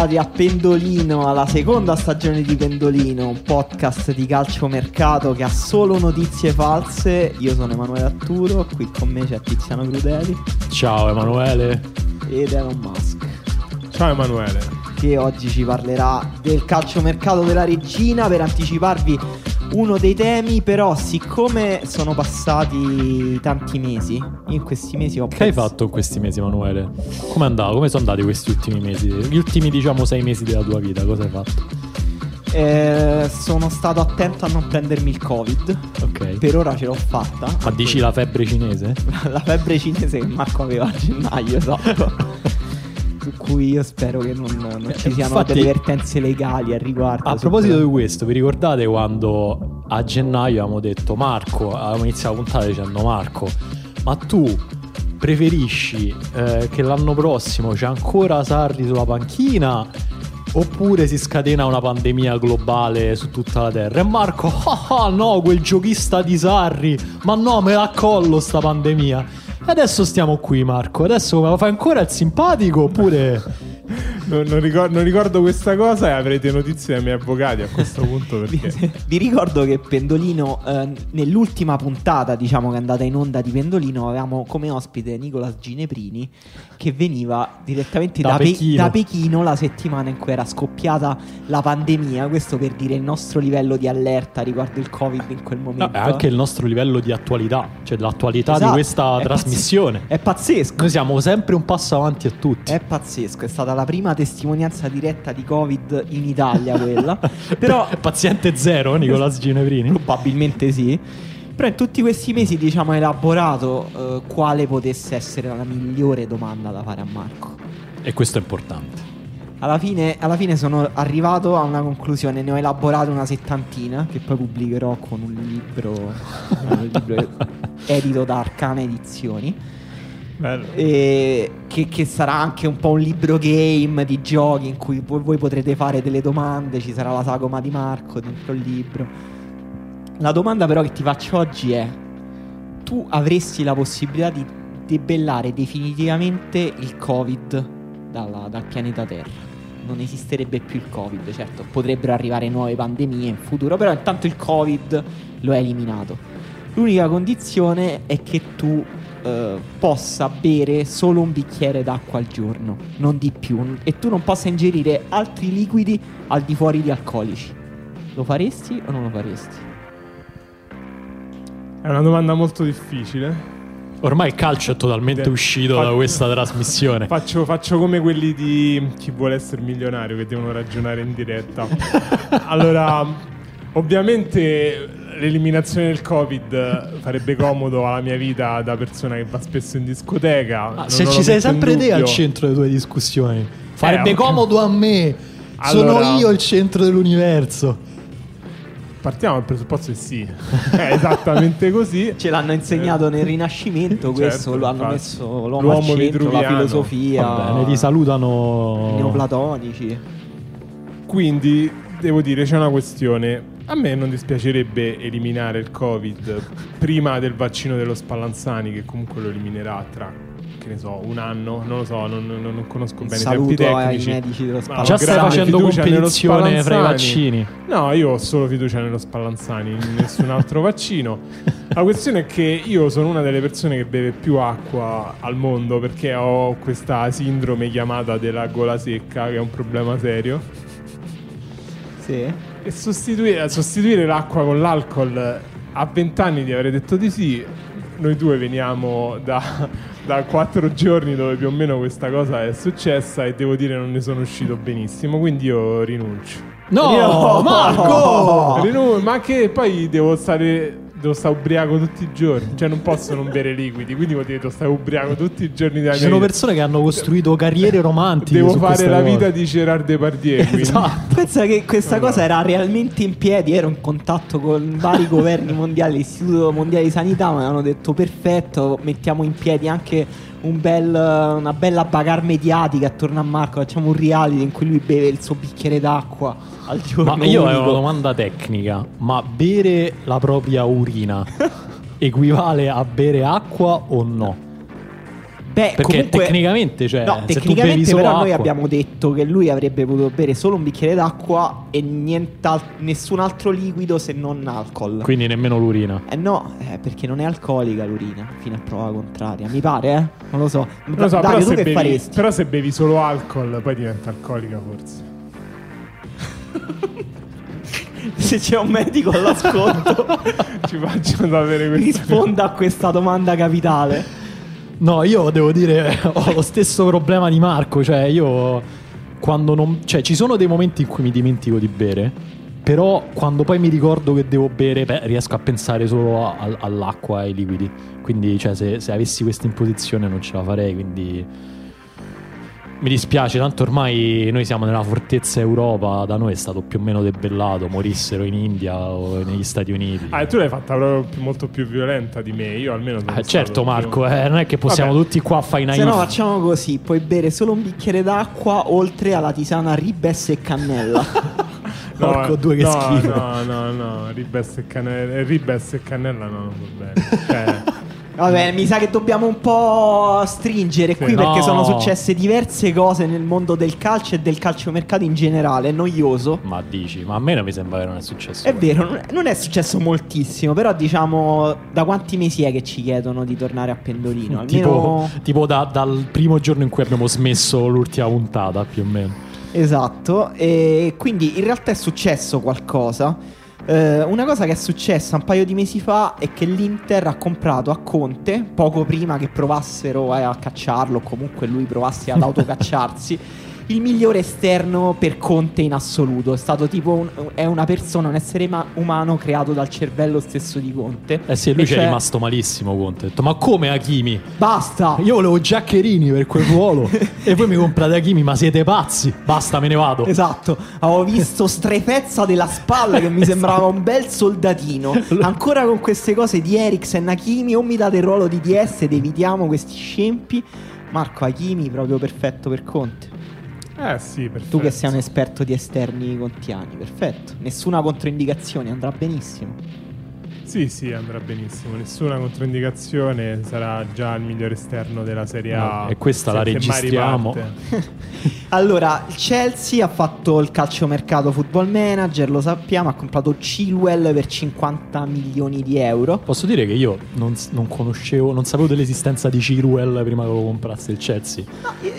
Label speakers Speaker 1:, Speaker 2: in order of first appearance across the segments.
Speaker 1: Trovati a Pendolino, alla seconda stagione di Pendolino, un podcast di calciomercato che ha solo notizie false. Io sono Emanuele Atturo, qui con me c'è Tiziano Crudeli
Speaker 2: Ciao Emanuele.
Speaker 1: ed Elon Musk,
Speaker 3: Ciao Emanuele.
Speaker 1: che oggi ci parlerà del calciomercato della regina per anticiparvi uno dei temi, però siccome sono passati tanti mesi, in questi mesi ho
Speaker 2: Che hai fatto in questi mesi Emanuele? Come è andato? Come sono andati questi ultimi mesi? Gli ultimi diciamo sei mesi della tua vita, cosa hai fatto?
Speaker 1: Eh, sono stato attento a non prendermi il covid.
Speaker 2: Ok.
Speaker 1: Per ora ce l'ho fatta.
Speaker 2: Ma dici la febbre cinese?
Speaker 1: La febbre cinese che Marco aveva a gennaio, esatto. Su cui io spero che non, non ci siano
Speaker 2: infatti-
Speaker 1: delle vertenze legali al riguardo.
Speaker 2: A proposito di questo, vi ricordate quando a gennaio avevamo detto Marco, avevamo iniziato la puntata dicendo Marco, ma tu preferisci eh, che l'anno prossimo c'è ancora Sarri sulla panchina oppure si scatena una pandemia globale su tutta la terra? E Marco, ah, ah, no, quel giochista di Sarri, ma no, me la collo sta pandemia. Adesso stiamo qui Marco, adesso me lo fai ancora il simpatico oppure...
Speaker 3: Non, non ricor- non ricordo questa cosa e avrete notizie dai miei avvocati a questo punto perché...
Speaker 1: Vi ricordo che Pendolino, eh, nell'ultima puntata, diciamo che è andata in onda di Pendolino, avevamo come ospite Nicolas Gineprini che veniva direttamente
Speaker 2: Da
Speaker 1: da, Pe-
Speaker 2: Pechino.
Speaker 1: da Pechino la settimana in cui era scoppiata la pandemia. Questo per dire il nostro livello di allerta riguardo il Covid in quel
Speaker 2: No,
Speaker 1: momento.
Speaker 2: è anche il nostro livello di attualità, cioè l'attualità
Speaker 1: Esatto,
Speaker 2: di questa
Speaker 1: è
Speaker 2: trasmissione.
Speaker 1: pazz- È pazzesco.
Speaker 2: Noi siamo sempre un passo avanti a tutti.
Speaker 1: È pazzesco, è stata la prima testimonianza diretta di Covid in Italia quella. Però
Speaker 2: Paziente zero, Nicolas Ginevrini.
Speaker 1: probabilmente sì. Però in tutti questi mesi diciamo elaborato eh, quale potesse essere la migliore domanda da fare a Marco.
Speaker 2: E questo è importante.
Speaker 1: Alla fine, alla fine sono arrivato a una conclusione, ne ho elaborato una settantina che poi pubblicherò con un libro, un libro edito da Arcana Edizioni. Che, che sarà anche un po' un libro game di giochi in cui voi, potrete fare delle domande, ci sarà la sagoma di Marco dentro il libro. La domanda però che ti faccio oggi è, tu avresti la possibilità di debellare definitivamente il Covid dalla- dal pianeta Terra? Non esisterebbe più il Covid, certo, potrebbero arrivare nuove pandemie in futuro, però intanto il Covid lo hai eliminato. L'unica condizione è che tu eh, possa bere solo un bicchiere d'acqua al giorno, non di più, e tu non possa ingerire altri liquidi al di fuori di alcolici. Lo faresti o non lo faresti?
Speaker 3: È una domanda molto difficile.
Speaker 2: Ormai il calcio è totalmente
Speaker 3: Beh,
Speaker 2: uscito
Speaker 3: fa-
Speaker 2: da questa trasmissione.
Speaker 3: Faccio, faccio come quelli di chi vuole essere milionario che devono ragionare in diretta. allora, ovviamente l'eliminazione del Covid farebbe comodo alla mia vita da persona che va spesso in discoteca.
Speaker 2: Ah, se ci sei sempre te al centro delle tue discussioni. Farebbe
Speaker 3: ok.
Speaker 2: comodo a me.
Speaker 3: Allora-
Speaker 2: Sono io il centro dell'universo.
Speaker 3: Partiamo dal presupposto che sì, è esattamente così.
Speaker 1: Ce l'hanno insegnato
Speaker 3: Eh,
Speaker 1: nel Rinascimento, questo
Speaker 3: certo,
Speaker 1: lo hanno messo l'uomo,
Speaker 3: L'uomo
Speaker 1: al centro, la filosofia,
Speaker 2: Va bene, ti salutano.
Speaker 1: i neoplatonici.
Speaker 3: Quindi devo dire c'è una questione. A me non dispiacerebbe eliminare il Covid prima del vaccino dello Spallanzani, che comunque lo eliminerà tra che ne so, un anno, non lo so, non, non- non conosco bene i tempi
Speaker 1: saluto ai
Speaker 3: tecnici.
Speaker 1: medici dello
Speaker 3: Ma
Speaker 1: Spallanzani.
Speaker 2: Già stai facendo
Speaker 3: fiducia nello
Speaker 2: competizione fra i vaccini.
Speaker 3: No, io ho solo fiducia nello Spallanzani, in nessun altro vaccino. La questione è che io sono una delle persone che beve più acqua al mondo perché ho questa sindrome chiamata della gola secca, che è un problema serio.
Speaker 1: Sì.
Speaker 3: E sostituire, sostituire l'acqua con l'alcol a 20 anni ti avrei detto di sì. Noi due veniamo da, da 4 giorni dove più o meno questa cosa è successa e devo dire non ne sono uscito benissimo, quindi io rinuncio.
Speaker 2: No,
Speaker 1: Io-
Speaker 2: Marco!
Speaker 3: Rinu- ma che poi devo stare devo stare ubriaco tutti i giorni, cioè non posso non bere liquidi, quindi vuol dire devo stare ubriaco tutti i giorni della
Speaker 2: Ci
Speaker 3: mia
Speaker 2: sono
Speaker 3: vita.
Speaker 2: persone che hanno costruito carriere romantiche.
Speaker 3: Devo
Speaker 2: su
Speaker 3: fare la
Speaker 2: cosa.
Speaker 3: vita di Gerard Depardieu, quindi
Speaker 2: Esatto.
Speaker 1: Pensa che questa
Speaker 3: No, no.
Speaker 1: cosa era realmente in piedi, ero in contatto con vari governi mondiali, l'Istituto Mondiale di Sanità, mi avevano detto perfetto, mettiamo in piedi anche un bel- una bella bagarre mediatica attorno a Marco, facciamo un reality in cui lui beve il suo bicchiere d'acqua al giorno.
Speaker 2: Ma io ho una domanda tecnica. Ma bere la propria urina equivale a bere acqua o no?
Speaker 1: Beh,
Speaker 2: Perché
Speaker 1: comunque-
Speaker 2: tecnicamente, cioè,
Speaker 1: No,
Speaker 2: se tu bevi
Speaker 1: tecnicamente
Speaker 2: solo
Speaker 1: però noi
Speaker 2: acqua-
Speaker 1: abbiamo detto che lui avrebbe potuto bere solo un bicchiere d'acqua e nient'al- nessun altro liquido se non alcol.
Speaker 2: Quindi nemmeno l'urina.
Speaker 1: Eh no, eh, perché non è alcolica l'urina, fino a prova contraria. Mi pare, eh? Non lo so.
Speaker 3: Non lo so,
Speaker 1: Dario,
Speaker 3: però
Speaker 1: tu
Speaker 3: se,
Speaker 1: che
Speaker 3: bevi, però se bevi solo alcol poi diventa alcolica forse.
Speaker 1: Se c'è un medico all'ascolto,
Speaker 3: Ci faccio sapere questo.
Speaker 1: risponda a questa domanda capitale.
Speaker 2: No, io devo dire, ho lo stesso problema di Marco, cioè io quando non... Cioè ci sono dei momenti in cui mi dimentico di bere, però quando poi mi ricordo che devo bere, beh, riesco a pensare solo a- al- all'acqua e ai liquidi. Quindi, cioè, se, se avessi questa imposizione non ce la farei, quindi... Mi dispiace, tanto ormai noi siamo nella fortezza Europa, da noi è stato più o meno debellato, morissero in India o negli Stati Uniti.
Speaker 3: Ah, e tu l'hai fatta proprio più- molto più violenta di me. Io almeno sono
Speaker 2: Eh, certo Marco,
Speaker 3: più-
Speaker 2: eh, non è che possiamo
Speaker 3: Vabbè.
Speaker 2: tutti qua fare i
Speaker 1: Se
Speaker 2: naif.
Speaker 1: no facciamo così, puoi bere solo un bicchiere d'acqua oltre alla tisana ribes e cannella.
Speaker 3: No,
Speaker 2: Porco due che
Speaker 3: no,
Speaker 2: schifo.
Speaker 3: No, no, no, ribes e cannella, ribes e cannella no, non va bene. Cioè,
Speaker 1: Vabbè, mi sa che dobbiamo un po' stringere qui
Speaker 3: Sì.
Speaker 1: perché
Speaker 2: No.
Speaker 1: sono successe diverse cose nel mondo del calcio e del calciomercato in generale, è noioso.
Speaker 2: Ma dici, ma a me non mi sembra che non è successo.
Speaker 1: È vero, non è- successo moltissimo, però diciamo da quanti mesi è che ci chiedono di tornare a Pendolino?
Speaker 2: Tipo,
Speaker 1: Almeno
Speaker 2: tipo da- dal primo giorno in cui abbiamo smesso l'ultima puntata, più o meno.
Speaker 1: Esatto, e quindi in realtà è successo qualcosa. Eh, una cosa che è successa un paio di mesi fa è che l'Inter ha comprato a Conte, poco prima che provassero eh, a cacciarlo, o comunque lui provasse ad autocacciarsi, il migliore esterno per Conte in assoluto. È stato tipo un- è una persona, un essere ma- umano creato dal cervello stesso di Conte.
Speaker 2: Eh sì, lui ci è
Speaker 1: cioè-
Speaker 2: rimasto malissimo. Conte. Ha detto, ma come Hakimi?
Speaker 1: Basta!
Speaker 2: Io volevo Giaccherini per quel ruolo. e voi mi comprate Hakimi, ma siete pazzi? Basta, me ne vado.
Speaker 1: Esatto, avevo visto strefezza della spalla che mi sembrava un bel soldatino. Ancora con queste cose di Eriksen, Hakimi, o mi date il ruolo di DS ed evitiamo questi scempi. Marco Hakimi, proprio perfetto per Conte.
Speaker 3: Eh sì, perfetto.
Speaker 1: Tu che sei un esperto di esterni contiani, perfetto. Nessuna controindicazione, andrà benissimo.
Speaker 3: Sì, sì, andrà benissimo. Nessuna controindicazione. Sarà già il miglior esterno della Serie A.
Speaker 2: No, e questa la registriamo.
Speaker 1: Allora, il Chelsea ha fatto il calciomercato football manager, lo sappiamo, ha comprato Chilwell per 50 milioni di euro.
Speaker 2: Posso dire che io non, non conoscevo, non sapevo dell'esistenza di Chilwell prima che lo comprasse il Chelsea.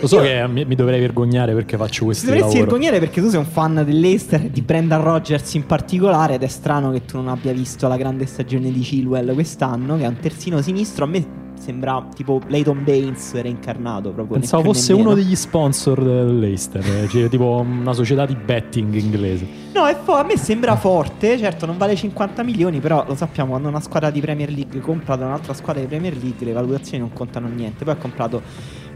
Speaker 2: Lo so
Speaker 1: io-
Speaker 2: che mi, mi dovrei vergognare perché faccio
Speaker 1: Ti
Speaker 2: questo
Speaker 1: dovresti
Speaker 2: lavoro.
Speaker 1: vergognare perché tu sei un fan dell'Eister e di Brendan Rodgers in particolare ed è strano che tu non abbia visto la grande stagione di Chilwell quest'anno che è un terzino sinistro a me sembra tipo Leighton Baines reincarnato proprio
Speaker 2: Pensavo fosse uno degli sponsor dell'Eister, eh, cioè, tipo una società di betting inglese.
Speaker 1: No, fo- a me sembra forte, certo non vale 50 milioni, però lo sappiamo quando una squadra di Premier League compra da un'altra squadra di Premier League le valutazioni non contano niente. Poi ha comprato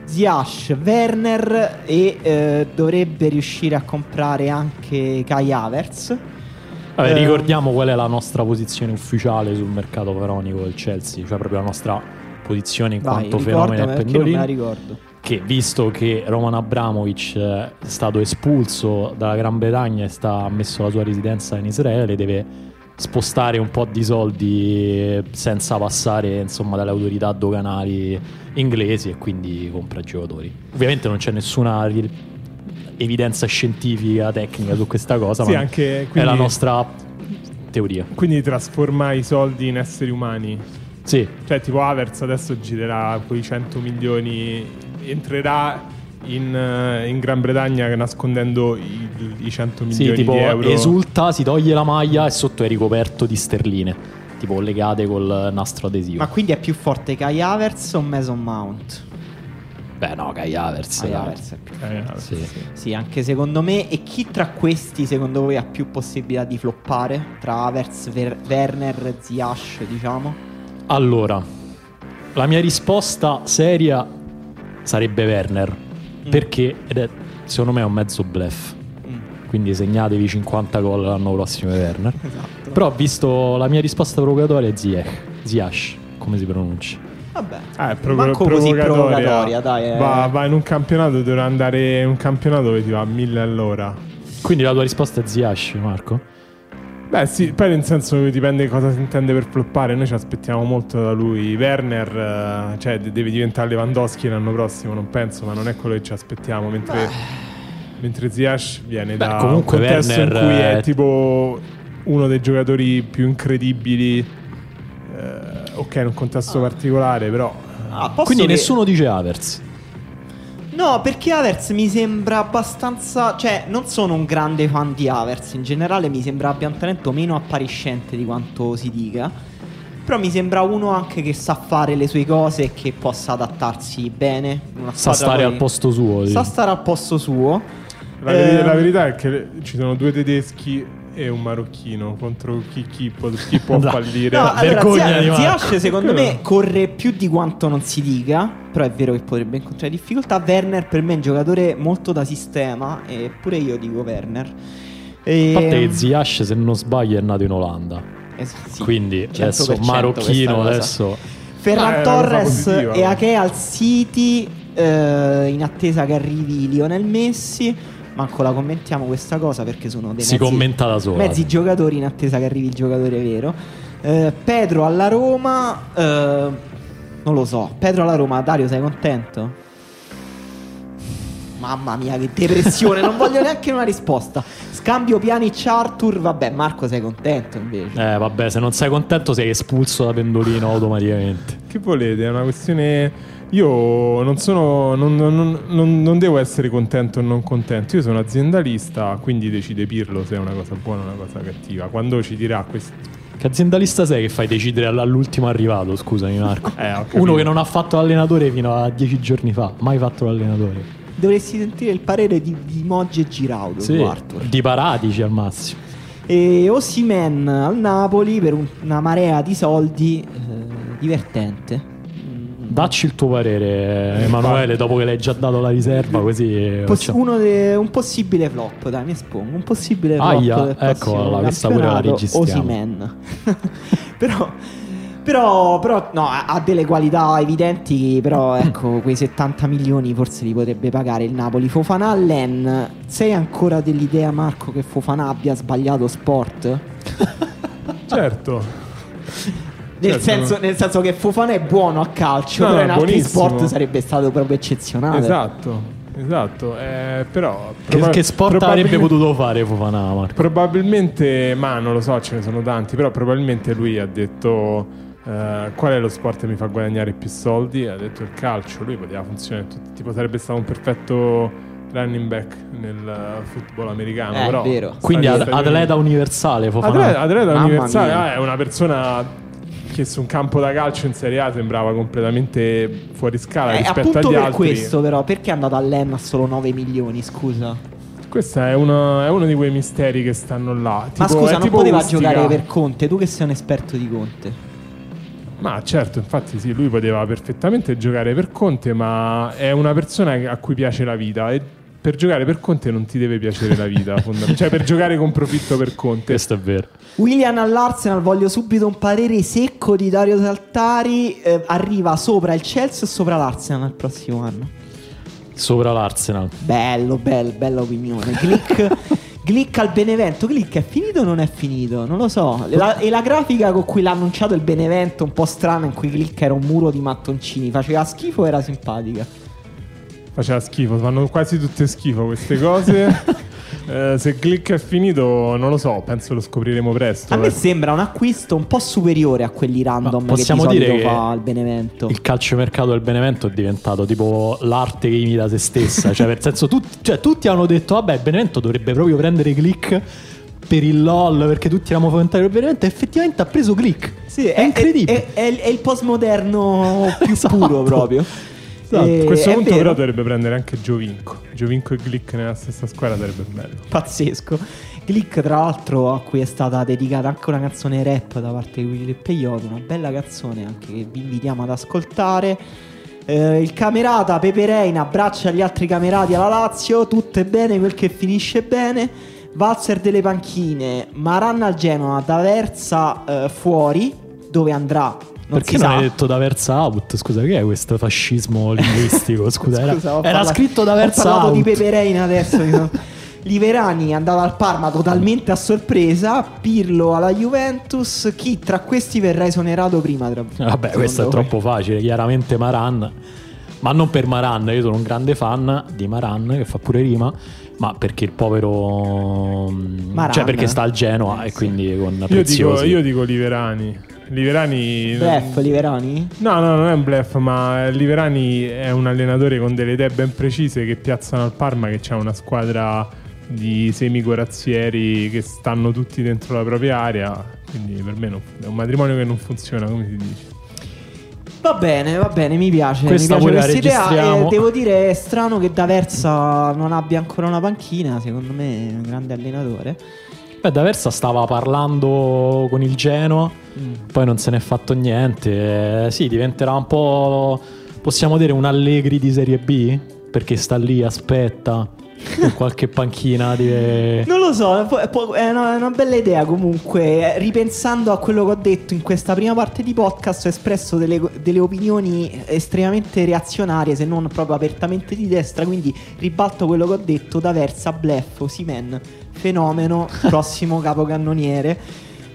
Speaker 1: Ziash, Werner e eh, dovrebbe riuscire a comprare anche Kai Havertz.
Speaker 2: Vabbè,
Speaker 1: Eh,
Speaker 2: ricordiamo qual è la nostra posizione ufficiale sul mercato veronico del Chelsea, cioè proprio la nostra posizione in
Speaker 1: Vai,
Speaker 2: quanto fenomeno
Speaker 1: perché non
Speaker 2: pendolino.
Speaker 1: ricordo.
Speaker 2: Che visto che Roman Abramovic eh, è stato espulso dalla Gran Bretagna e sta messo la sua residenza in Israele, deve spostare un po' di soldi eh, senza passare insomma dalle autorità doganali inglesi e quindi compra giocatori. Ovviamente non c'è nessuna evidenza scientifica, tecnica su questa cosa,
Speaker 3: Sì,
Speaker 2: ma
Speaker 3: anche
Speaker 2: è
Speaker 3: quindi,
Speaker 2: la nostra teoria.
Speaker 3: quindi trasforma i soldi in esseri umani.
Speaker 2: Sì,
Speaker 3: Cioè, tipo Havertz adesso girerà quei 100 milioni, entrerà in, eh, in Gran Bretagna nascondendo i, i 100
Speaker 2: sì,
Speaker 3: milioni
Speaker 2: tipo
Speaker 3: di euro.
Speaker 2: esulta, si toglie la maglia e sotto è ricoperto di sterline, tipo legate col nastro adesivo.
Speaker 1: Ma quindi è più forte Kai Havertz o Mason Mount?
Speaker 2: Beh, no, Kai Havertz.
Speaker 1: Kai
Speaker 2: dai.
Speaker 1: Havertz è più
Speaker 3: Eh, Havertz,
Speaker 2: Sì.
Speaker 3: sì.
Speaker 1: Sì, anche secondo me. E chi tra questi, secondo voi, ha più possibilità di floppare? Tra Havertz, Ver- Werner, Ziash, diciamo?
Speaker 2: Allora, la mia risposta seria sarebbe Werner.
Speaker 1: Mm.
Speaker 2: Perché, ed è, secondo me, è un mezzo bluff.
Speaker 1: Mm,
Speaker 2: Quindi segnatevi 50 gol l'anno prossimo di Werner.
Speaker 1: esatto.
Speaker 2: Però, visto la mia risposta provocatoria, è Ziyech. Ziash, come si pronuncia?
Speaker 1: Vabbè,
Speaker 3: Ah, è provo-
Speaker 1: manco così
Speaker 3: provocatoria.
Speaker 1: dai. eh.
Speaker 3: Va, va in un campionato, dovrà andare in un campionato dove ti va a 1000 all'ora.
Speaker 2: Quindi la tua risposta è Ziash, Marco?
Speaker 3: Beh sì, poi nel senso dipende cosa si intende per floppare, noi ci aspettiamo molto da lui. Werner, eh, cioè de- deve diventare Lewandowski l'anno prossimo, non penso, ma non è quello che ci aspettiamo, mentre, mentre Ziyech viene da
Speaker 2: comunque
Speaker 3: un contesto
Speaker 2: Werner
Speaker 3: in cui è
Speaker 2: è-
Speaker 3: tipo uno dei giocatori più incredibili, eh, ok, in un contesto particolare, però...
Speaker 1: Ah, posso
Speaker 2: Quindi
Speaker 1: che-
Speaker 2: nessuno dice Havertz.
Speaker 1: No, perché Havertz mi sembra abbastanza. Cioè, non sono un grande fan di Havertz. In generale, mi sembra abbia un talento meno appariscente di quanto si dica. Però mi sembra uno anche che sa fare le sue cose e che possa adattarsi bene. Una
Speaker 2: Sa stare
Speaker 1: poi-
Speaker 2: al posto suo.
Speaker 1: Sa stare al posto suo.
Speaker 3: La,
Speaker 1: Eh,
Speaker 3: la verità è che ci sono due tedeschi e un marocchino contro chi, chi può, chi può
Speaker 2: Dai.
Speaker 3: fallire.
Speaker 1: No, allora,
Speaker 2: vergogna
Speaker 1: Zia-
Speaker 2: di Marco.
Speaker 1: Ziyech secondo me corre più di quanto non si dica, però è vero che potrebbe incontrare difficoltà. Werner per me è un giocatore molto da sistema, eppure io dico Werner. E...
Speaker 2: A parte che Ziyech, se non sbaglio, è nato in Olanda.
Speaker 1: Es- sì,
Speaker 2: Quindi
Speaker 1: 100%
Speaker 2: adesso marocchino, adesso...
Speaker 1: Ferran
Speaker 3: cosa
Speaker 1: Torres
Speaker 3: positiva,
Speaker 1: e
Speaker 3: no?
Speaker 1: Ake al City eh, in attesa che arrivi Lionel Messi. Manco la commentiamo questa cosa perché sono dei
Speaker 2: Si
Speaker 1: mezzi,
Speaker 2: commenta da sola.
Speaker 1: mezzi giocatori in attesa che arrivi il giocatore vero. Eh, Pedro alla Roma, eh, non lo so. Pedro alla Roma, Dario, sei contento? Mamma mia, che depressione, non voglio neanche una risposta. Scambio Pjanic Arthur, vabbè, Marco, sei contento invece?
Speaker 2: Eh, vabbè, se non sei contento sei espulso da pendolino automaticamente.
Speaker 3: Che volete? È una questione. Io non sono. Non, non- non- non devo essere contento o non contento. Io sono aziendalista, quindi decide Pirlo se è una cosa buona o una cosa cattiva. Quando ci dirà questo.
Speaker 2: Che aziendalista sei che fai decidere all- all'ultimo arrivato, scusami Marco?
Speaker 3: Eh.
Speaker 2: Uno che non ha fatto l'allenatore fino a dieci giorni fa, mai fatto l'allenatore.
Speaker 1: Dovresti sentire il parere di, di Moggi e Giraudo
Speaker 2: Sì,
Speaker 1: Arthur.
Speaker 2: di Paratici al massimo.
Speaker 1: E Osimen al Napoli per un- una marea di soldi eh, divertente.
Speaker 2: Dacci il tuo parere, Emanuele, dopo che l'hai già dato la riserva, così... eh,
Speaker 1: Poss- de- un possibile flop, dai, mi espongo. Un possibile flop
Speaker 2: Aia, eccola questa pure la registriamo.
Speaker 1: Osimhen. però, però, però, no, ha delle qualità evidenti. Però, ecco, quei 70 milioni forse li potrebbe pagare il Napoli. Fofana Len, sei ancora dell'idea, Marco, che Fofana abbia sbagliato sport?
Speaker 3: Certo.
Speaker 1: Nel,
Speaker 3: Certo.
Speaker 1: senso, nel senso che Fofana è buono a calcio,
Speaker 3: No,
Speaker 1: però in altri
Speaker 3: buonissimo.
Speaker 1: sport sarebbe stato proprio eccezionale.
Speaker 3: Esatto. Esatto. Eh, però.
Speaker 2: Che,
Speaker 3: proba-
Speaker 2: che sport avrebbe potuto fare Fofana, Marco?
Speaker 3: Probabilmente, ma non lo so, ce ne sono tanti, però probabilmente lui ha detto eh, qual è lo sport che mi fa guadagnare più soldi? Ha detto il calcio, lui poteva funzionare, tutto- tipo sarebbe stato un perfetto running back nel football americano,
Speaker 1: Eh, è
Speaker 3: però
Speaker 2: Quindi ad- atleta universale Fofana.
Speaker 3: Atleta, atleta universale, ah, è una persona che su un campo da calcio in Serie A sembrava completamente fuori scala
Speaker 1: Eh,
Speaker 3: rispetto agli
Speaker 1: per
Speaker 3: altri.
Speaker 1: questo, però, perché è andato all'En a solo 9 milioni? Scusa.
Speaker 3: Questo è uno, è uno di quei misteri che stanno là.
Speaker 1: Ma
Speaker 3: Tipo-
Speaker 1: scusa,
Speaker 3: è
Speaker 1: non poteva
Speaker 3: Ustica.
Speaker 1: giocare per Conte? Tu che sei un esperto di Conte.
Speaker 3: Ma certo, infatti sì, lui poteva perfettamente giocare per Conte, ma è una persona a cui piace la vita e per giocare per Conte non ti deve piacere la vita, cioè per giocare con profitto per Conte.
Speaker 2: Questo è vero.
Speaker 1: William all'Arsenal, voglio subito un parere secco di Dario Saltari. eh, arriva sopra il Chelsea o sopra l'Arsenal il prossimo anno?
Speaker 2: Sopra l'Arsenal.
Speaker 1: Bello, bello, bella opinione. Glick, Glick al Benevento. Glick è finito o non è finito? Non lo so. La- e la grafica con cui l'ha annunciato il Benevento, un po' strana, in cui Glick era un muro di mattoncini. Faceva schifo o era simpatica?
Speaker 3: Faceva schifo, fanno quasi tutte schifo queste cose. Eh, se Click è finito, non lo so, penso lo scopriremo presto.
Speaker 1: A me
Speaker 3: eh.
Speaker 1: sembra un acquisto un po' superiore a quelli random
Speaker 2: Ma possiamo
Speaker 1: che di
Speaker 2: dire che
Speaker 1: fa il Benevento.
Speaker 2: Il calciomercato del Benevento è diventato tipo l'arte che imita se stessa. cioè, nel senso, tutti, cioè, tutti hanno detto: Vabbè, il Benevento dovrebbe proprio prendere click per il LOL. Perché tutti eravamo fondati del Benevento. E effettivamente ha preso click.
Speaker 1: Sì,
Speaker 2: è, incredibile.
Speaker 1: È, è- è il postmoderno più
Speaker 2: Esatto.
Speaker 1: puro proprio.
Speaker 2: Esatto.
Speaker 3: A questo punto
Speaker 1: vero,
Speaker 3: però dovrebbe prendere anche Giovinco. Giovinco e Glick nella stessa squadra sarebbe bello.
Speaker 1: Pazzesco. Glick, tra l'altro, a cui è stata dedicata anche una canzone rap da parte di Willy Peyote, una bella canzone anche che vi invitiamo ad ascoltare. Eh, il camerata Pepe Reina abbraccia gli altri camerati alla Lazio, tutto è bene quel che finisce bene. Valzer delle panchine, Maranna al Genoa, D'Aversa eh, fuori, dove andrà? Non
Speaker 2: Perché
Speaker 1: si
Speaker 2: non
Speaker 1: sa.
Speaker 2: hai detto da versa out? Scusa, che è questo fascismo linguistico? Scusa, era,
Speaker 1: Scusa, ho
Speaker 2: era
Speaker 1: parla-
Speaker 2: scritto da
Speaker 1: Ho
Speaker 2: versa
Speaker 1: parlato
Speaker 2: out.
Speaker 1: di Pepe Reina adesso. sono- Liverani è andato al Parma totalmente a sorpresa, Pirlo alla Juventus, chi tra questi verrà esonerato prima? Tra...
Speaker 2: Vabbè, questo è
Speaker 1: voi?
Speaker 2: troppo facile, chiaramente Maran. Ma non per Maran, io sono un grande fan di Maran, che fa pure rima, ma perché il povero...
Speaker 1: Maran.
Speaker 2: Cioè perché sta al Genoa
Speaker 1: Eh,
Speaker 2: e
Speaker 1: sì.
Speaker 2: quindi con
Speaker 3: Io dico, io dico Liverani. Liverani.
Speaker 1: Bluff, Liverani?
Speaker 3: No, no, non è un bluff, ma Liverani è un allenatore con delle idee ben precise che piazzano al Parma, che c'è una squadra di semicorazzieri che stanno tutti dentro la propria area. Quindi per me non- è un matrimonio che non funziona, come si dice.
Speaker 1: Va bene, va bene, mi piace.
Speaker 2: Questa
Speaker 1: mi piace questa idea. Eh, devo dire, è strano che D'Aversa non abbia ancora una panchina. Secondo me è un grande allenatore.
Speaker 2: Beh, D'Aversa stava parlando con il Genoa,
Speaker 1: Mm.
Speaker 2: poi non se n'è fatto niente. Eh, sì, diventerà un po', possiamo dire, un Allegri di Serie B? Perché sta lì, aspetta, con qualche panchina di...
Speaker 1: Non lo so, è una, bella idea comunque. Eh, Ripensando a quello che ho detto in questa prima parte di podcast, ho espresso delle, delle opinioni estremamente reazionarie, se non proprio apertamente di destra. Quindi ribalto quello che ho detto: D'Aversa, Bleff, Simen, fenomeno, prossimo capocannoniere.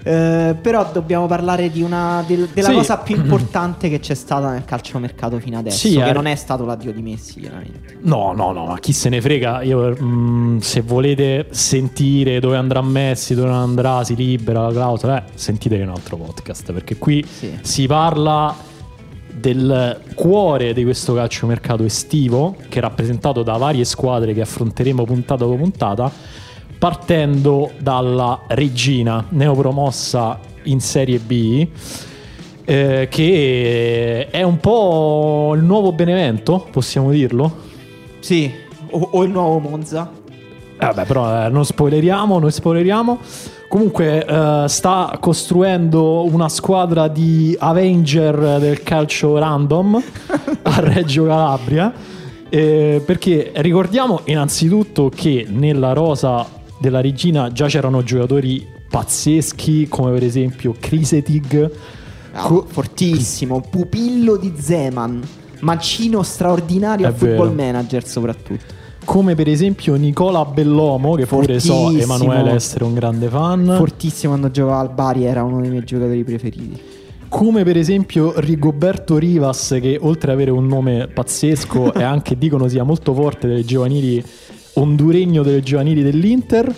Speaker 1: Eh, però dobbiamo parlare di una, del- della
Speaker 2: Sì.
Speaker 1: cosa più importante che c'è stata nel calciomercato fino adesso,
Speaker 2: Sì,
Speaker 1: che
Speaker 2: eh.
Speaker 1: non è stato l'addio di Messi, chiaramente.
Speaker 2: No, no, no, ma chi se ne frega? Io, mm, se volete sentire dove andrà Messi, dove non andrà, si libera la clausola, eh, sentite un altro podcast, perché qui
Speaker 1: Sì.
Speaker 2: si parla del cuore di questo calciomercato estivo, che è rappresentato da varie squadre che affronteremo puntata dopo puntata, partendo dalla Regina, neopromossa in Serie B. eh, che è un po' il nuovo Benevento, possiamo dirlo?
Speaker 1: Sì, o, o il nuovo Monza.
Speaker 2: Eh, Vabbè, però eh, non spoileriamo, non spoileriamo. Comunque eh, sta costruendo una squadra di Avenger del calcio random a Reggio Calabria. eh, perché ricordiamo innanzitutto che nella rosa della regina già c'erano giocatori pazzeschi come per esempio Crisetig.
Speaker 1: Ah,
Speaker 2: Co-
Speaker 1: fortissimo, pupillo di Zeman, mancino straordinario
Speaker 2: È
Speaker 1: a football
Speaker 2: vero.
Speaker 1: manager soprattutto.
Speaker 2: come per esempio Nicola Bellomo, che pure so. Emanuele essere un grande fan.
Speaker 1: Fortissimo quando giocava al Bari, era uno dei miei giocatori preferiti.
Speaker 2: Come per esempio Rigoberto Rivas, che oltre ad avere un nome pazzesco e anche dicono sia molto forte delle giovanili, honduregno delle giovanili dell'Inter.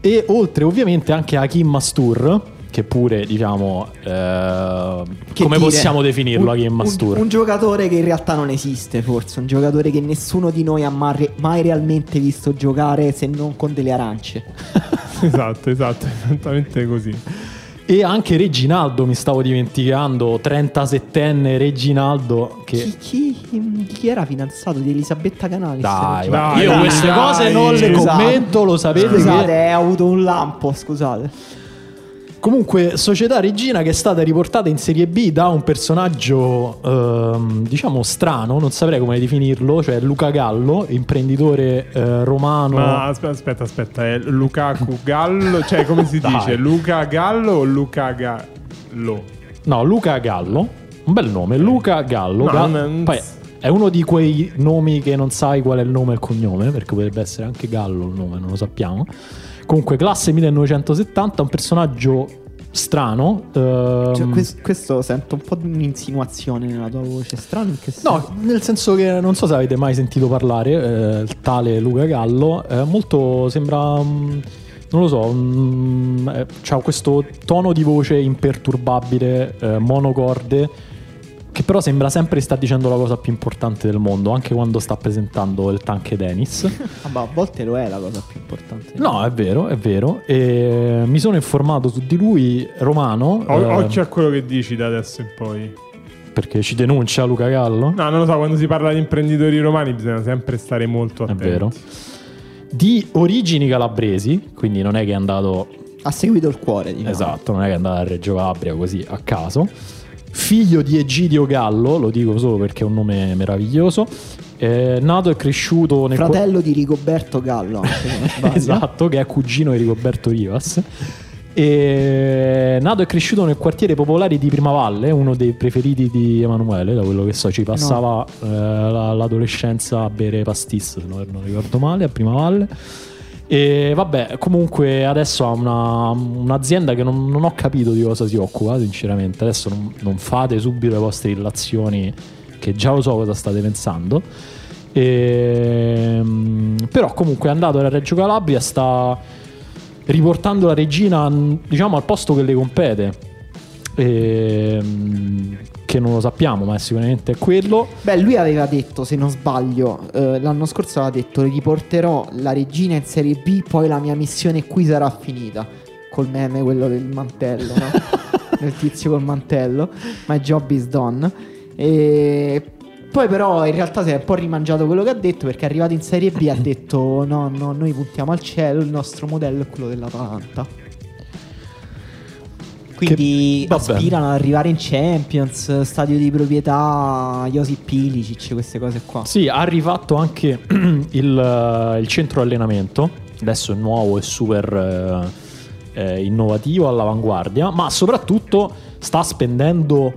Speaker 2: E oltre ovviamente anche Hakim Mastur, che pure diciamo... eh,
Speaker 1: Che
Speaker 2: come
Speaker 1: dire,
Speaker 2: possiamo definirlo
Speaker 1: un-
Speaker 2: Hakim
Speaker 1: un,
Speaker 2: Mastur?
Speaker 1: un giocatore che in realtà non esiste, forse. Un giocatore che nessuno di noi ha mai, mai realmente visto giocare se non con delle arance.
Speaker 3: esatto, esatto, esattamente così.
Speaker 2: E anche Reginaldo, mi stavo dimenticando, 37enne Reginaldo, che...
Speaker 1: Chi, chi- chi era fidanzato di Elisabetta Canalis?
Speaker 2: Dai,
Speaker 3: Dai,
Speaker 2: io
Speaker 3: dai,
Speaker 2: queste
Speaker 3: dai.
Speaker 2: cose non le
Speaker 1: Scusate.
Speaker 2: commento, lo sapete
Speaker 1: Scusate,
Speaker 2: che...
Speaker 1: eh, ho avuto un lampo, scusate.
Speaker 2: Comunque, Società Regina che è stata riportata in Serie B da un personaggio, ehm, diciamo, strano, non saprei come definirlo, cioè Luca Gallo, imprenditore eh, romano.
Speaker 3: Ma aspetta, aspetta, aspetta, è Lukaku Gallo, cioè come si dice? Luca Gallo o Luca Gallo?
Speaker 2: No, Luca Gallo, un bel nome, Luca Gallo.
Speaker 3: No, non-
Speaker 2: Poi è uno di quei nomi che non sai qual è il nome e il cognome, perché potrebbe essere anche Gallo il nome, non lo sappiamo. Comunque, classe 1970, un personaggio strano. ehm,
Speaker 1: Cioè, quest- questo sento un po' di un'insinuazione nella tua voce. Strano in che senso?
Speaker 2: No, nel senso che non so se avete mai sentito parlare, eh, il tale Luca Gallo, è molto sembra, mm, non lo so, mm, eh, c'ha questo tono di voce imperturbabile, eh, monocorde, che però sembra sempre sta dicendo la cosa più importante del mondo, anche quando sta presentando il tank Dennis.
Speaker 1: Vabbè, a volte lo è la cosa più importante.
Speaker 2: No, è vero, è vero. E mi sono informato su di lui, romano,
Speaker 3: O-
Speaker 2: eh,
Speaker 3: Occhio a quello che dici da adesso in poi.
Speaker 2: perché ci denuncia Luca Gallo.
Speaker 3: No, non lo so, quando si parla di imprenditori romani bisogna sempre stare molto
Speaker 2: È
Speaker 3: attenti.
Speaker 2: vero. Di origini calabresi, quindi non è che è andato
Speaker 1: Ha seguito il cuore, diciamo.
Speaker 2: Esatto, non è che è andato a Reggio Calabria così a caso. Figlio di Egidio Gallo, lo dico solo perché è un nome meraviglioso. eh, nato e cresciuto nel
Speaker 1: Fratello di Rigoberto Gallo,
Speaker 2: esatto, che è cugino di Rigoberto Rivas. E nato e cresciuto nel quartiere popolare di Primavalle, uno dei preferiti di Emanuele, da quello che so, ci passava eh, la- l'adolescenza a bere pastis, se non non ricordo male, a Primavalle. E vabbè, comunque adesso ha una- un'azienda che non, non ho capito di cosa si occupa, sinceramente. Adesso non, non fate subito le vostre illazioni, che già lo so cosa state pensando. Ehm, però comunque è andato a Reggio Calabria, sta riportando la regina diciamo al posto che le compete. Ehm, che non lo sappiamo, ma sicuramente è quello.
Speaker 1: Beh, lui aveva detto, se non sbaglio, eh, l'anno scorso aveva detto riporterò la regina in Serie B, poi la mia missione qui sarà finita. Col meme quello del mantello, no? del tizio col mantello. My job is done. E poi però in realtà si è un po' rimangiato quello che ha detto perché è arrivato in Serie B e ha detto no, no, noi puntiamo al cielo, il nostro modello è quello dell'Atalanta. Quindi
Speaker 2: Che-
Speaker 1: aspirano ad arrivare in Champions, stadio di proprietà, Josip Ilicic, queste cose qua.
Speaker 2: Sì, ha rifatto anche il, il centro allenamento. Adesso è nuovo e super eh, eh, innovativo, all'avanguardia. Ma soprattutto sta spendendo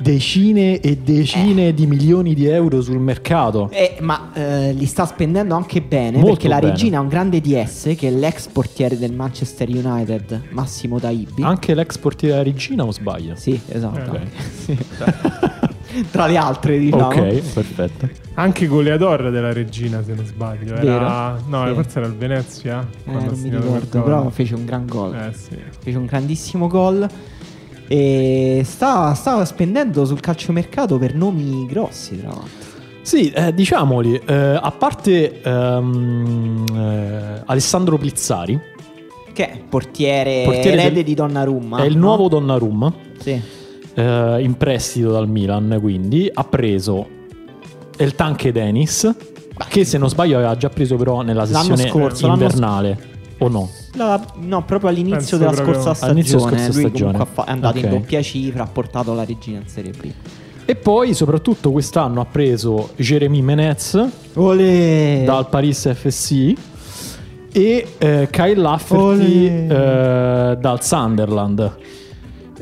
Speaker 2: decine e decine di milioni di euro sul mercato.
Speaker 1: Eh, ma eh, li sta spendendo anche bene
Speaker 2: Molto
Speaker 1: perché la
Speaker 2: bene.
Speaker 1: regina ha un grande DS che è l'ex portiere del Manchester United, Massimo Taibi.
Speaker 2: Anche l'ex portiere della regina, o sbaglio?
Speaker 1: Sì, esatto.
Speaker 2: Ok.
Speaker 1: Sì. Tra le altre, diciamo.
Speaker 2: Ok, perfetto.
Speaker 3: Anche goleador della regina, se non sbaglio. Era... No,
Speaker 1: Sì.
Speaker 3: forse era il Venezia.
Speaker 1: Eh, non mi ricordo, però fece un gran gol.
Speaker 3: Eh sì.
Speaker 1: Fece un grandissimo gol. E sta, sta spendendo sul calciomercato per nomi grossi, tra l'altro.
Speaker 2: Sì, eh, diciamoli, eh, a parte ehm, eh, Alessandro Plizzari,
Speaker 1: Che è portiere,
Speaker 2: Portiere
Speaker 1: erede
Speaker 2: del-
Speaker 1: di Donnarumma.
Speaker 2: è il
Speaker 1: no?
Speaker 2: nuovo Donnarumma.
Speaker 1: Sì.
Speaker 2: eh, in prestito dal Milan, quindi ha preso il tanque Dennis, che se non sbaglio aveva già preso però nella
Speaker 1: L'anno
Speaker 2: sessione
Speaker 1: scorso,
Speaker 2: invernale, o no?
Speaker 1: La- no, proprio all'inizio
Speaker 3: Penso
Speaker 1: della
Speaker 3: proprio-
Speaker 1: scorsa
Speaker 2: all'inizio
Speaker 1: stagione.
Speaker 2: della scorsa stagione.
Speaker 1: fa- è andato
Speaker 2: Ok.
Speaker 1: in doppia cifra, ha portato la regina in Serie B.
Speaker 2: E poi soprattutto quest'anno ha preso Jeremy Menez
Speaker 1: Ole!
Speaker 2: dal Paris FC e eh, Kyle Lafferty
Speaker 1: Olè.
Speaker 2: eh, dal Sunderland.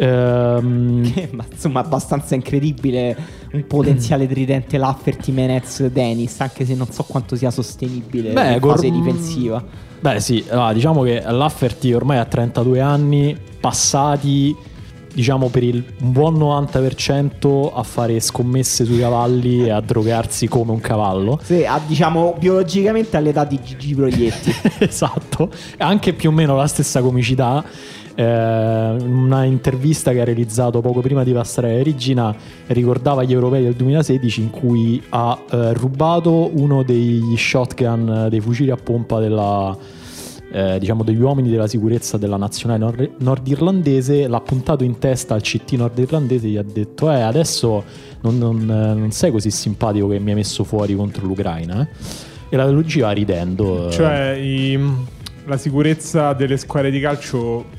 Speaker 2: Ehm,
Speaker 1: Che, ma insomma, abbastanza incredibile un potenziale tridente Lafferty, Menez, Dennis, anche se non so quanto sia sostenibile
Speaker 2: Beh,
Speaker 1: in
Speaker 2: Gor-
Speaker 1: fase difensiva.
Speaker 2: Beh, sì, allora, diciamo che Lafferty ormai ha 32 anni, passati diciamo per il buon 90% a fare scommesse sui cavalli e a drogarsi come un cavallo.
Speaker 1: Sì, ha, diciamo biologicamente all'età di Gigi Proietti.
Speaker 2: esatto, anche più o meno la stessa comicità. Eh, una intervista che ha realizzato poco prima di passare alla Regina ricordava gli europei del 2016 in cui ha eh, rubato uno degli shotgun, eh, dei fucili a pompa della, eh, diciamo degli uomini della sicurezza della nazionale nord- nordirlandese, l'ha puntato in testa al CT nordirlandese e gli ha detto eh adesso non, non, eh, non sei così simpatico che mi hai messo fuori contro l'Ucraina eh?" e la logica ridendo eh.
Speaker 3: Cioè, i- la sicurezza delle squadre di calcio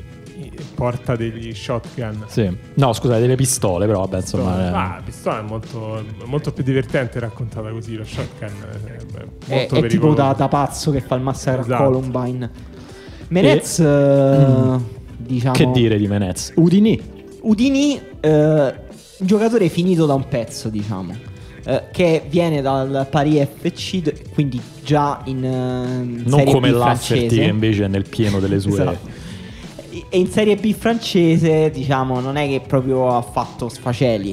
Speaker 3: porta degli shotgun.
Speaker 2: Sì. No, scusate, delle pistole, però vabbè, insomma. eh.
Speaker 3: Ah, la pistola è molto, è molto più divertente raccontata così. Lo shotgun è, è
Speaker 1: è,
Speaker 3: molto
Speaker 1: è tipo
Speaker 3: pericoloso.
Speaker 1: da, da pazzo che fa il massacro
Speaker 3: Esatto.
Speaker 1: a Columbine. Menez, eh, diciamo.
Speaker 2: Che dire di Menez? Udini.
Speaker 1: Udini, eh, un giocatore finito da un pezzo, diciamo. eh, che viene dal Paris FC, quindi già in, eh, in
Speaker 2: Non
Speaker 1: Serie
Speaker 2: come
Speaker 1: B
Speaker 2: Lafferty
Speaker 1: francese.
Speaker 2: che invece è nel pieno delle sue...
Speaker 1: Esatto. E in Serie B francese, diciamo, non è che proprio ha fatto sfaceli.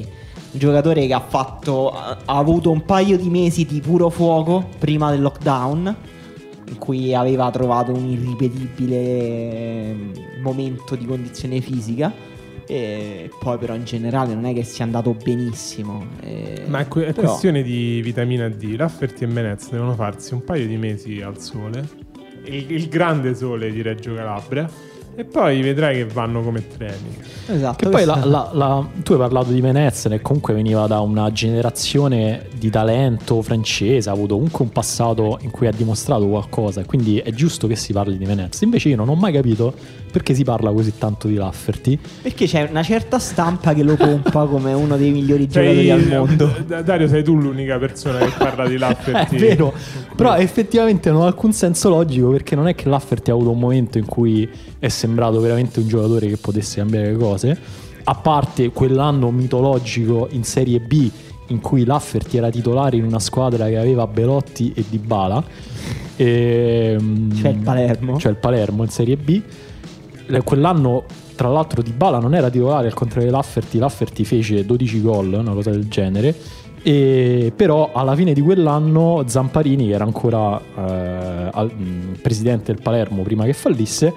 Speaker 1: Un giocatore che ha fatto. ha avuto un paio di mesi di puro fuoco prima del lockdown. In cui aveva trovato un irripetibile eh, momento di condizione fisica. E poi, però, in generale, non è che sia andato benissimo. E-
Speaker 3: Ma è, que- è
Speaker 1: però-
Speaker 3: questione di vitamina D. Lafferty e Menez devono farsi un paio di mesi al sole, il, il grande sole di Reggio Calabria, e poi vedrai che vanno come treni.
Speaker 1: Esatto.
Speaker 2: Che poi la- la- la- tu hai parlato di Menez che comunque veniva da una generazione di talento francese, ha avuto comunque un passato in cui ha dimostrato qualcosa, quindi è giusto che si parli di Menez. Invece io non ho mai capito perché si parla così tanto di Lafferty.
Speaker 1: Perché c'è una certa stampa che lo pompa come uno dei migliori giocatori
Speaker 3: Sei-
Speaker 1: al mondo.
Speaker 3: D- Dario, sei tu l'unica persona che parla di
Speaker 2: È
Speaker 3: Lafferty.
Speaker 2: vero, però effettivamente non ha alcun senso logico perché non è che Lafferty ha avuto un momento in cui è sembrato veramente un giocatore che potesse cambiare le cose, a parte quell'anno mitologico in Serie B in cui Lafferty era titolare in una squadra che aveva Belotti e Dybala E,
Speaker 1: C'è il Palermo.
Speaker 2: C'è il Palermo in Serie B. Eh, Quell'anno, tra l'altro, Di Bala non era titolare al contrario di Lafferty. Lafferty fece 12 gol, una cosa del genere. E, però alla fine di quell'anno Zamparini, che era ancora eh, al- presidente del Palermo prima che fallisse,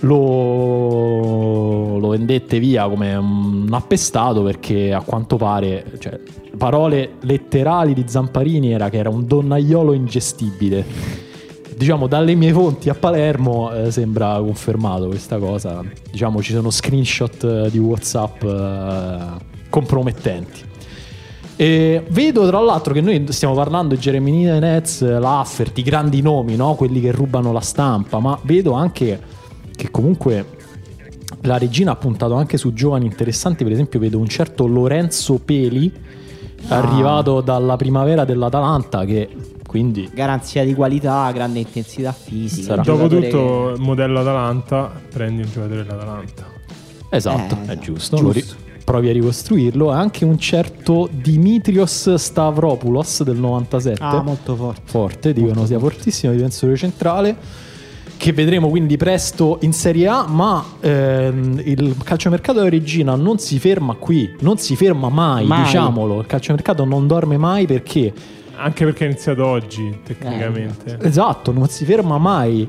Speaker 2: lo, lo vendette via come un appestato perché a quanto pare, cioè, parole letterali di Zamparini era che era un donnaiolo ingestibile. Diciamo dalle mie fonti a Palermo eh, sembra confermato questa cosa. Diciamo ci sono screenshot eh, di WhatsApp eh, compromettenti. E vedo tra l'altro che noi stiamo parlando di Jeremy Nets, Lafferty, grandi nomi, no? quelli che rubano la stampa, ma vedo anche che comunque la regina ha puntato anche su giovani interessanti, per esempio vedo un certo Lorenzo Peli
Speaker 1: Ah.
Speaker 2: arrivato dalla primavera dell'Atalanta che quindi
Speaker 1: Garanzia di qualità, grande intensità fisica.
Speaker 3: Dopotutto, modello Atalanta, prendi un giocatore dell'Atalanta.
Speaker 2: esatto,
Speaker 1: Eh,
Speaker 2: è giusto,
Speaker 1: giusto.
Speaker 2: ri- provi a ricostruirlo, e anche un certo Dimitrios Stavropoulos del 97
Speaker 1: che- Ah, molto forte.
Speaker 2: forte, dicono sia fortissimo, difensore centrale. Che vedremo quindi presto in Serie A, ma ehm, il calciomercato della regina non si ferma qui, non si ferma mai,
Speaker 1: Mai.
Speaker 2: diciamolo. Il calciomercato non dorme mai perché
Speaker 3: Anche perché è iniziato oggi, tecnicamente.
Speaker 2: Esatto, non si ferma mai.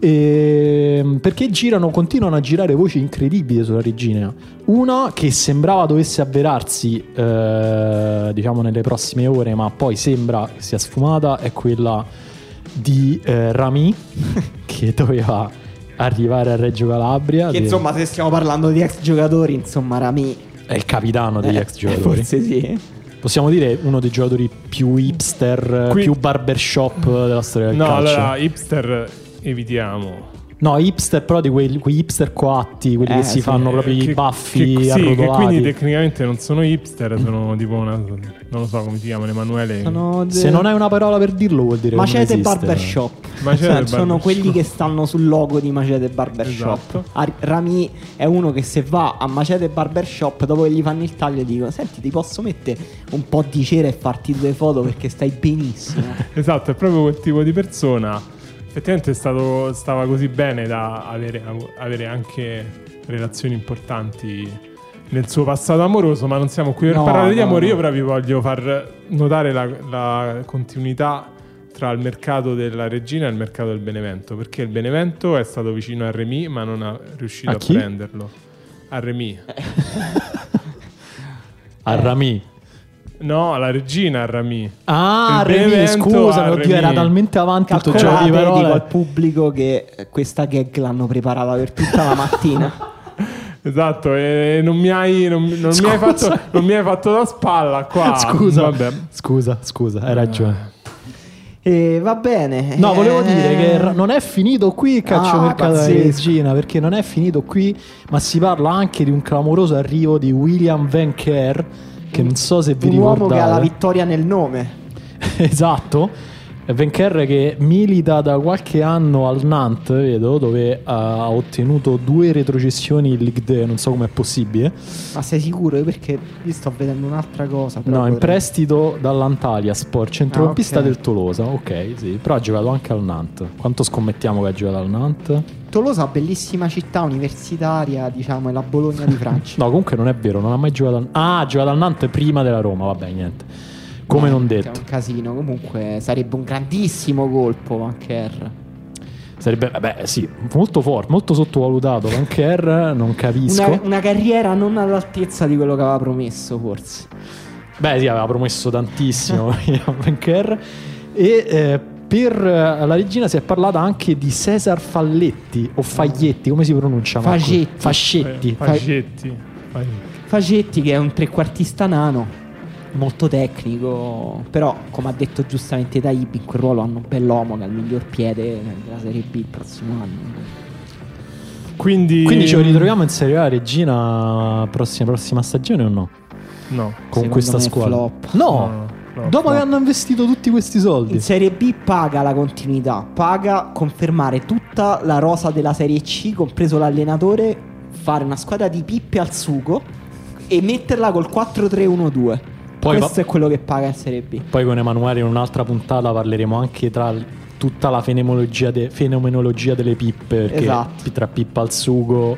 Speaker 2: Ehm, perché girano, continuano a girare voci incredibili sulla regina. Una che sembrava dovesse avverarsi, eh, diciamo, nelle prossime ore, ma poi sembra sia sfumata, è quella di eh, Rami, che doveva arrivare a Reggio Calabria.
Speaker 1: Che insomma, se stiamo parlando di ex giocatori, insomma, Rami.
Speaker 2: è il capitano degli
Speaker 1: eh,
Speaker 2: ex giocatori.
Speaker 1: Forse sì.
Speaker 2: Possiamo dire uno dei giocatori più hipster,
Speaker 3: Qui-
Speaker 2: più barbershop della storia del
Speaker 3: No,
Speaker 2: calcio.
Speaker 3: allora, hipster evitiamo.
Speaker 2: No, hipster però di quei, quei hipster coatti, quelli
Speaker 1: Eh,
Speaker 2: che si
Speaker 1: sì.
Speaker 2: fanno proprio
Speaker 3: Che-
Speaker 2: i baffi
Speaker 3: che, sì, che quindi tecnicamente non sono hipster, sono tipo una. Non lo so come si chiamano, Emanuele.
Speaker 1: Sono de-
Speaker 2: Se non hai una parola per dirlo vuol dire che non
Speaker 1: Macete. Barbershop.
Speaker 3: Macete
Speaker 1: Cioè, sono
Speaker 3: Barbershop.
Speaker 1: quelli che stanno sul logo di Macete Barbershop.
Speaker 3: Esatto.
Speaker 1: Ar- Rami è uno che se va a Macete Barbershop dopo che gli fanno il taglio dico Senti ti posso mettere un po' di cera e farti due foto perché stai benissimo
Speaker 3: Esatto, è proprio quel tipo di persona. Effettivamente è stato, stava così bene da avere, avere anche relazioni importanti nel suo passato amoroso, ma non siamo qui per
Speaker 1: No,
Speaker 3: parlare di
Speaker 1: no,
Speaker 3: amore.
Speaker 1: no.
Speaker 3: Io però vi voglio far notare la, la continuità tra il mercato della regina e il mercato del Benevento, perché il Benevento è stato vicino a Remy, ma non è riuscito
Speaker 2: A
Speaker 3: a, prenderlo. A Remy.
Speaker 2: A Rami.
Speaker 3: No, la regina Remy.
Speaker 2: Ah,
Speaker 3: Benevento
Speaker 2: scusa, oddio, era talmente avanti tutto
Speaker 1: Calcolate
Speaker 2: di
Speaker 1: dico
Speaker 2: parole.
Speaker 1: al pubblico che eh, questa gag l'hanno preparata per tutta la mattina
Speaker 3: Esatto, e non mi hai, non, non mi hai fatto, non mi hai fatto da spalla qua.
Speaker 2: Scusa,
Speaker 3: Vabbè.
Speaker 2: scusa, scusa, hai ragione.
Speaker 1: E va bene
Speaker 2: No, volevo
Speaker 1: Eh,
Speaker 2: dire che non è finito qui il calciomercato della
Speaker 1: pazzesco.
Speaker 2: regina, perché non è finito qui, ma si parla anche di un clamoroso arrivo di William Van Kerr, che non so se vi
Speaker 1: Un uomo
Speaker 2: ricordate.
Speaker 1: che ha la vittoria nel nome
Speaker 2: esatto. Venker che milita da qualche anno al Nantes, vedo, dove ha ottenuto due retrocessioni in Ligue 2, non so com'è possibile.
Speaker 1: Ma sei sicuro? Perché io sto vedendo un'altra cosa
Speaker 2: No, in prestito dall'Antalya Sport, centrocampista
Speaker 1: Ah, ok.
Speaker 2: del Tolosa, ok, sì, però ha giocato anche al Nantes. Quanto scommettiamo che ha giocato al Nantes?
Speaker 1: Tolosa, bellissima città universitaria, diciamo, è la Bologna di Francia.
Speaker 2: No, comunque non è vero, non ha mai giocato al Ah, ha giocato al Nantes prima della Roma, vabbè, niente. Come non
Speaker 1: che È
Speaker 2: detto.
Speaker 1: un casino, comunque sarebbe un grandissimo colpo Vanker.
Speaker 2: Sarebbe, vabbè, sì, molto forte, molto sottovalutato. Vanker, non capisco.
Speaker 1: Una, una carriera non all'altezza di quello che aveva promesso, forse.
Speaker 2: Beh, sì, aveva promesso tantissimo William Venker. E eh, per eh, la regina si è parlata anche di Cesar Falletti o Faglietti, come si pronuncia?
Speaker 1: Fagetti.
Speaker 2: Fascetti.
Speaker 3: Eh, Fagetti. Fagetti.
Speaker 1: Facetti, che è un trequartista nano, molto tecnico, però, come ha detto giustamente Taib, in quel ruolo hanno un bell'uomo che ha il miglior piede della Serie B il prossimo anno.
Speaker 3: Quindi,
Speaker 2: Quindi lo ritroviamo in Serie A Regina prossima, prossima stagione o no?
Speaker 3: No.
Speaker 2: Con questa squadra?
Speaker 1: flop.
Speaker 2: No,
Speaker 3: No, no,
Speaker 2: dopo
Speaker 3: flop.
Speaker 2: che hanno investito tutti questi soldi.
Speaker 1: In Serie B paga la continuità, paga confermare tutta la rosa della Serie C, compreso l'allenatore, fare una squadra di pippe al sugo e metterla col Poi4-3-1-2. Questo
Speaker 2: va-
Speaker 1: è quello che paga in Serie B.
Speaker 2: Poi con Emanuele in un'altra puntata parleremo anche tra tutta la fenomenologia, de- fenomenologia delle pippe.
Speaker 1: Esatto.
Speaker 2: tra pippa al sugo,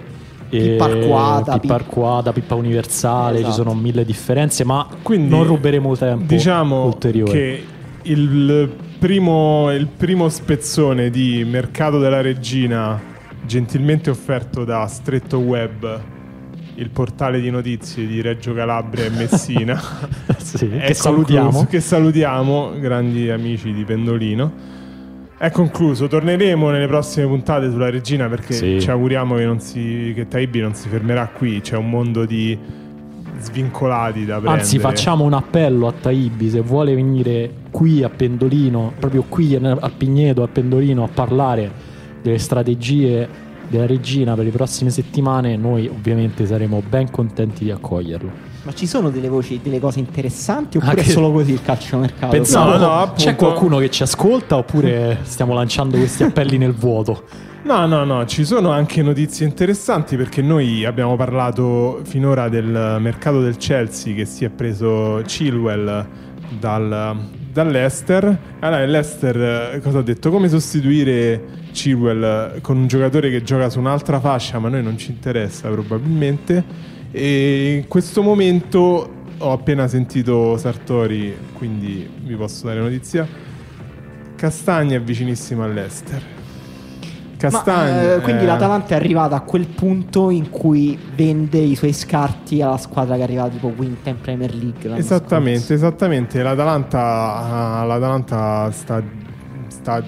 Speaker 2: e
Speaker 1: Pippa arcuata,
Speaker 2: pippa,
Speaker 1: pip-
Speaker 2: arcuata, pippa universale,
Speaker 1: Esatto.
Speaker 2: ci sono mille differenze, ma
Speaker 3: Quindi,
Speaker 2: non ruberemo tempo
Speaker 3: Diciamo
Speaker 2: ulteriore.
Speaker 3: che il primo, il primo spezzone di Mercato della Regina, gentilmente offerto da Stretto Web, il portale di notizie di Reggio Calabria e Messina,
Speaker 2: Sì, che salutiamo.
Speaker 3: concluso- che salutiamo, grandi amici di Pendolino. È concluso, torneremo nelle prossime puntate sulla regina perché
Speaker 2: Sì.
Speaker 3: ci auguriamo che, non si, che Taibi non si fermerà qui, c'è un mondo di svincolati da prendere.
Speaker 2: Anzi, facciamo un appello a Taibi se vuole venire qui a Pendolino, proprio qui a Pigneto, a Pendolino, a parlare delle strategie della regina per le prossime settimane. Noi, ovviamente, saremo ben contenti di accoglierlo.
Speaker 1: Ma ci sono delle voci, delle cose interessanti oppure
Speaker 2: Anche-
Speaker 1: è solo così il calciomercato?
Speaker 2: Pensavo,
Speaker 3: No, no, appunto-
Speaker 2: c'è qualcuno che ci ascolta oppure stiamo lanciando questi appelli nel vuoto?
Speaker 3: No, no, no, ci sono anche notizie interessanti perché noi abbiamo parlato finora del mercato del Chelsea che si è preso Chilwell dal, dall'Ester. Allora, l'Ester eh, cosa ha detto? Come sostituire Chilwell con un giocatore che gioca su un'altra fascia, ma a noi non ci interessa probabilmente. E in questo momento ho appena sentito Sartori, quindi vi posso dare notizia. Castagna è vicinissima all'Ester. Castagna.
Speaker 1: Ma, eh, quindi
Speaker 3: eh,
Speaker 1: l'Atalanta è arrivata a quel punto in cui vende i suoi scarti alla squadra che arriva tipo quinta in Premier League.
Speaker 3: Esattamente,
Speaker 1: scorso.
Speaker 3: esattamente. L'Atalanta, l'Atalanta sta, sta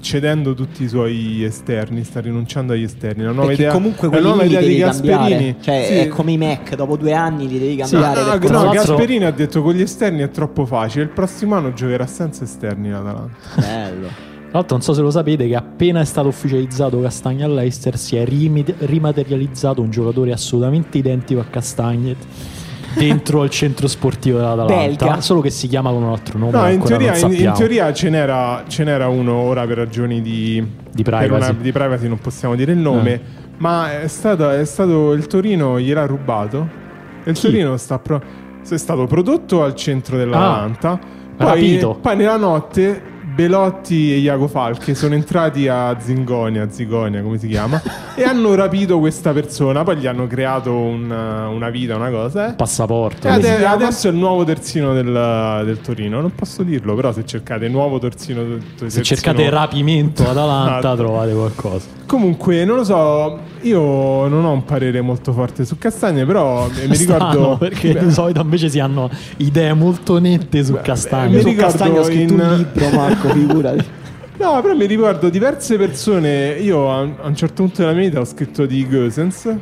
Speaker 3: cedendo tutti i suoi esterni, sta rinunciando agli esterni. La nuova
Speaker 1: Perché
Speaker 3: idea,
Speaker 1: comunque
Speaker 3: la nuova idea di Gasperini.
Speaker 1: Cioè,
Speaker 3: Sì.
Speaker 1: è come i Mac, dopo due anni li devi
Speaker 3: No,
Speaker 1: cambiare.
Speaker 3: no,
Speaker 1: perché-
Speaker 2: Tra
Speaker 3: no,
Speaker 2: l'altro-
Speaker 3: Gasperini ha detto con gli esterni è troppo facile. Il prossimo anno giocherà senza esterni l'Atalanta.
Speaker 1: Bello.
Speaker 2: Tra l'altro, non so se lo sapete, che appena è stato ufficializzato Castagna all'Eister, si è rimaterializzato un giocatore assolutamente identico a Castagnet dentro il centro sportivo dell'Atalanta.
Speaker 1: Belga.
Speaker 2: Solo che si chiama con un altro nome.
Speaker 3: No, in teoria,
Speaker 2: non
Speaker 3: in, in teoria ce, n'era, ce n'era uno ora per ragioni di,
Speaker 2: Di
Speaker 3: per
Speaker 2: privacy.
Speaker 3: una- di privacy non possiamo dire il nome,
Speaker 2: Eh.
Speaker 3: ma è stato, è stato il Torino gliel'ha rubato. Il
Speaker 2: Chi?
Speaker 3: Torino sta pro- è stato prodotto al centro dell'Atalanta. poi,
Speaker 2: rapito.
Speaker 3: poi nella notte Belotti e Iago Falche sono entrati a Zingonia, Zigonia come si chiama, e hanno rapito questa persona. Poi gli hanno creato un- una vita, una cosa. eh.
Speaker 2: Passaporto.
Speaker 3: Ade- adesso è il nuovo terzino del, del Torino. Non posso dirlo, però se cercate nuovo terzino del
Speaker 2: Se
Speaker 3: terzino-
Speaker 2: cercate rapimento Atalanta
Speaker 3: Esatto.
Speaker 2: trovate qualcosa.
Speaker 3: Comunque, non lo so, io non ho un parere molto forte su Castagne, però mi
Speaker 2: Strano,
Speaker 3: ricordo
Speaker 2: perché
Speaker 3: Beh,
Speaker 2: di solito invece si hanno idee molto nette su
Speaker 3: Beh,
Speaker 2: Castagno.
Speaker 3: mi
Speaker 1: Su
Speaker 3: ricordo
Speaker 1: Castagno ho scritto
Speaker 3: in-
Speaker 1: un libro, Marco, figurati.
Speaker 3: No, però mi ricordo diverse persone. Io a, a un certo punto della mia vita ho scritto di Goesens.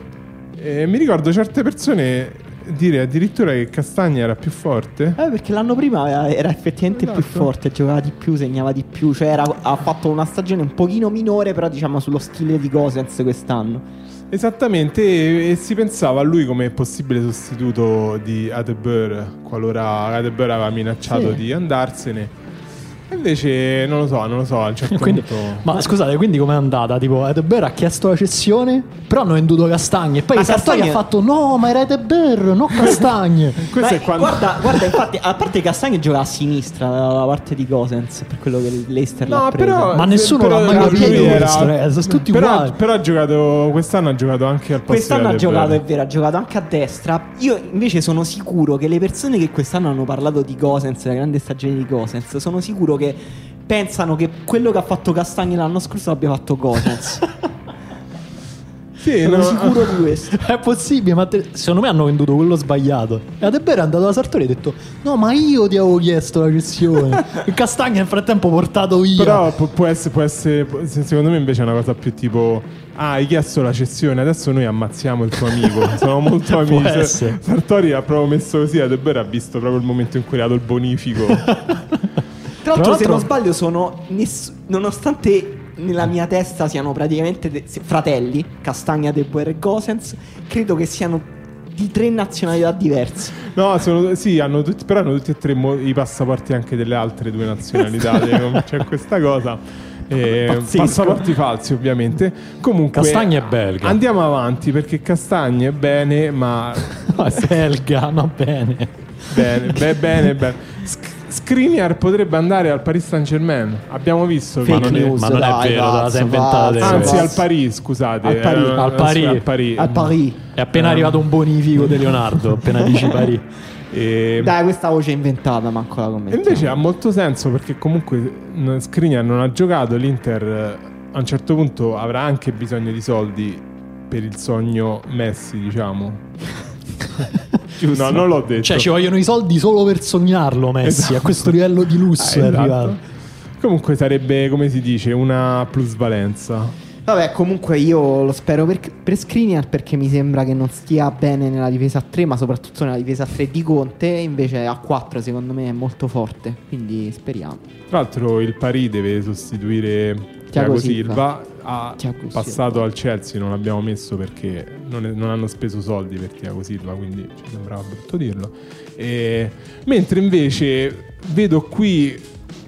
Speaker 3: E mi ricordo certe persone dire addirittura che Castagna era più forte.
Speaker 1: Eh, perché l'anno prima era, effettivamente più
Speaker 3: Esatto.
Speaker 1: forte, giocava di più, segnava di più. Cioè, era- ha fatto una stagione un pochino minore, però diciamo sullo stile di Gosens quest'anno.
Speaker 3: Esattamente, e, e si pensava a lui come possibile sostituto di Adeber qualora Adeber aveva minacciato
Speaker 1: Sì.
Speaker 3: di andarsene. Invece non lo so, non lo so, a un certo
Speaker 2: Quindi-
Speaker 3: punto...
Speaker 2: ma scusate, quindi com'è andata? Tipo, Edeber ha chiesto la cessione, però hanno venduto Castagne. E poi Sartori
Speaker 1: Castagne-
Speaker 2: ha fatto: No, ma era Edeber, non Castagne.
Speaker 3: Questo
Speaker 1: Ma,
Speaker 3: è quando...
Speaker 1: guarda, guarda, infatti, a parte Castagni gioca a sinistra dalla parte di Gosens, per quello che l'Eister l'ha
Speaker 3: No,
Speaker 1: preso.
Speaker 3: però-
Speaker 2: Ma nessuno
Speaker 3: però
Speaker 2: l'ha mai capito
Speaker 3: era-
Speaker 2: questo, eh, sono tutti
Speaker 3: però,
Speaker 2: uguali.
Speaker 3: però ha giocato quest'anno ha giocato anche al posto
Speaker 1: Quest'anno ha
Speaker 3: di
Speaker 1: giocato, è vero, ha giocato anche a destra. Io invece sono sicuro che le persone che quest'anno hanno parlato di Gosens, la grande stagione di Gosens, sono sicuro che pensano che quello che ha fatto Castagni l'anno scorso l'abbia fatto Gosens.
Speaker 3: Sì,
Speaker 1: sono
Speaker 3: no,
Speaker 1: sicuro di questo.
Speaker 2: È possibile, ma te- secondo me hanno venduto quello sbagliato. E Adeber è andato da Sartori e ha detto: No, ma io ti avevo chiesto la cessione. e Castagna nel frattempo portato via.
Speaker 3: Però pu- può essere, può essere, può- se- secondo me invece è una cosa più tipo, ah, hai chiesto la cessione, adesso noi ammazziamo il tuo amico. Sono molto amici.
Speaker 2: essere.
Speaker 3: Sartori ha proprio messo così, Adeber ha visto proprio il momento in cui ha dato il bonifico.
Speaker 1: Tra l'altro, se non sbaglio, sono. ness- nonostante nella mia testa siano praticamente de- fratelli, Castagna, De Boer e Gosens, credo che siano di tre nazionalità diverse.
Speaker 3: no, sono, sì, hanno tutti, però hanno tutti e tre mo- i passaporti anche delle altre due nazionalità. C'è questa cosa. Eh, passaporti falsi, ovviamente. Comunque,
Speaker 2: Castagna è belga.
Speaker 3: Andiamo avanti perché Castagna è bene, ma
Speaker 2: è belga, no, bene.
Speaker 3: Bene, be- bene, bene. Skriniar potrebbe andare al Paris Saint Germain. Abbiamo visto che
Speaker 1: Fake
Speaker 2: non è-
Speaker 1: news,
Speaker 2: ma non è
Speaker 1: dai,
Speaker 2: vero, te la
Speaker 1: pazzo,
Speaker 2: sei inventata te.
Speaker 1: pazzo,
Speaker 3: Anzi, al Paris, scusate.
Speaker 1: Al Paris.
Speaker 3: Eh,
Speaker 2: Al Paris.
Speaker 3: Al Paris.
Speaker 1: Al Paris.
Speaker 2: È appena arrivato un bonifico di Leonardo, appena dici pari.
Speaker 3: E-
Speaker 1: Dai, questa voce è inventata, manco la commento.
Speaker 3: invece ha molto senso perché comunque Skriniar non ha giocato, l'Inter eh, a un certo punto avrà anche bisogno di soldi per il sogno Messi, diciamo. No, non l'ho detto.
Speaker 2: Cioè, ci vogliono i soldi solo per sognarlo, Messi.
Speaker 3: Esatto.
Speaker 2: A questo livello di lusso
Speaker 3: Ah,
Speaker 2: è
Speaker 3: esatto.
Speaker 2: arrivato.
Speaker 3: Comunque sarebbe, come si dice, una plusvalenza.
Speaker 1: Vabbè, comunque io lo spero per, per Skriniar perché mi sembra che non stia bene nella difesa a 3, ma soprattutto nella difesa a 3 di Conte. Invece a 4 secondo me è molto forte. Quindi speriamo.
Speaker 3: Tra l'altro il Paris deve sostituire Thiago
Speaker 1: Silva.
Speaker 3: Silva. Ha
Speaker 1: Thiago Silva.
Speaker 3: passato al Chelsea, non l'abbiamo messo perché non, è- non hanno speso soldi per Thiago Silva, quindi ci sembrava brutto dirlo. E- mentre invece vedo qui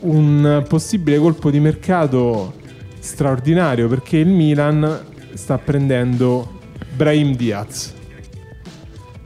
Speaker 3: un possibile colpo di mercato straordinario perché il Milan sta prendendo Brahim Diaz.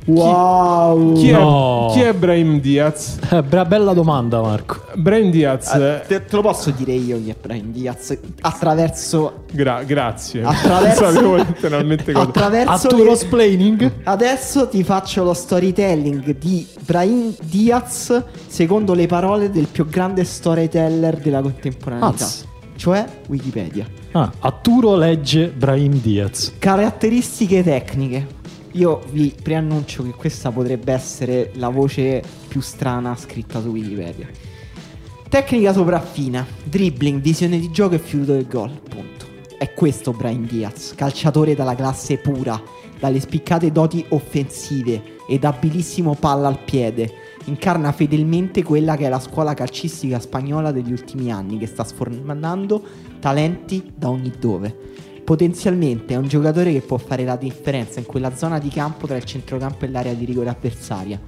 Speaker 1: Wow!
Speaker 3: Chi,
Speaker 2: No.
Speaker 3: è, chi è Brahim Diaz?
Speaker 2: Eh, bra- bella domanda, Marco.
Speaker 3: Brahim Diaz,
Speaker 1: Ah, te, te lo posso dire io chi è Brian Diaz attraverso
Speaker 3: gra- grazie.
Speaker 1: Attraverso-
Speaker 3: sapevo letteralmente cosa.
Speaker 1: attraverso
Speaker 2: splaining.
Speaker 1: Adesso ti faccio lo storytelling di Brahim Diaz secondo le parole del più grande storyteller della contemporaneità,
Speaker 2: Azz.
Speaker 1: cioè Wikipedia.
Speaker 2: Ah, Atturo legge Brahim Diaz.
Speaker 1: Caratteristiche tecniche. Io vi preannuncio che questa potrebbe essere la voce più strana scritta su Wikipedia. Tecnica sopraffina, dribbling, visione di gioco e fiuto del gol. Punto. È questo Brian Diaz, calciatore dalla classe pura, dalle spiccate doti offensive ed abilissimo palla al piede. Incarna fedelmente quella che è la scuola calcistica spagnola degli ultimi anni, che sta sfornando talenti da ogni dove. Potenzialmente è un giocatore che può fare la differenza in quella zona di campo tra il centrocampo e l'area di rigore avversaria,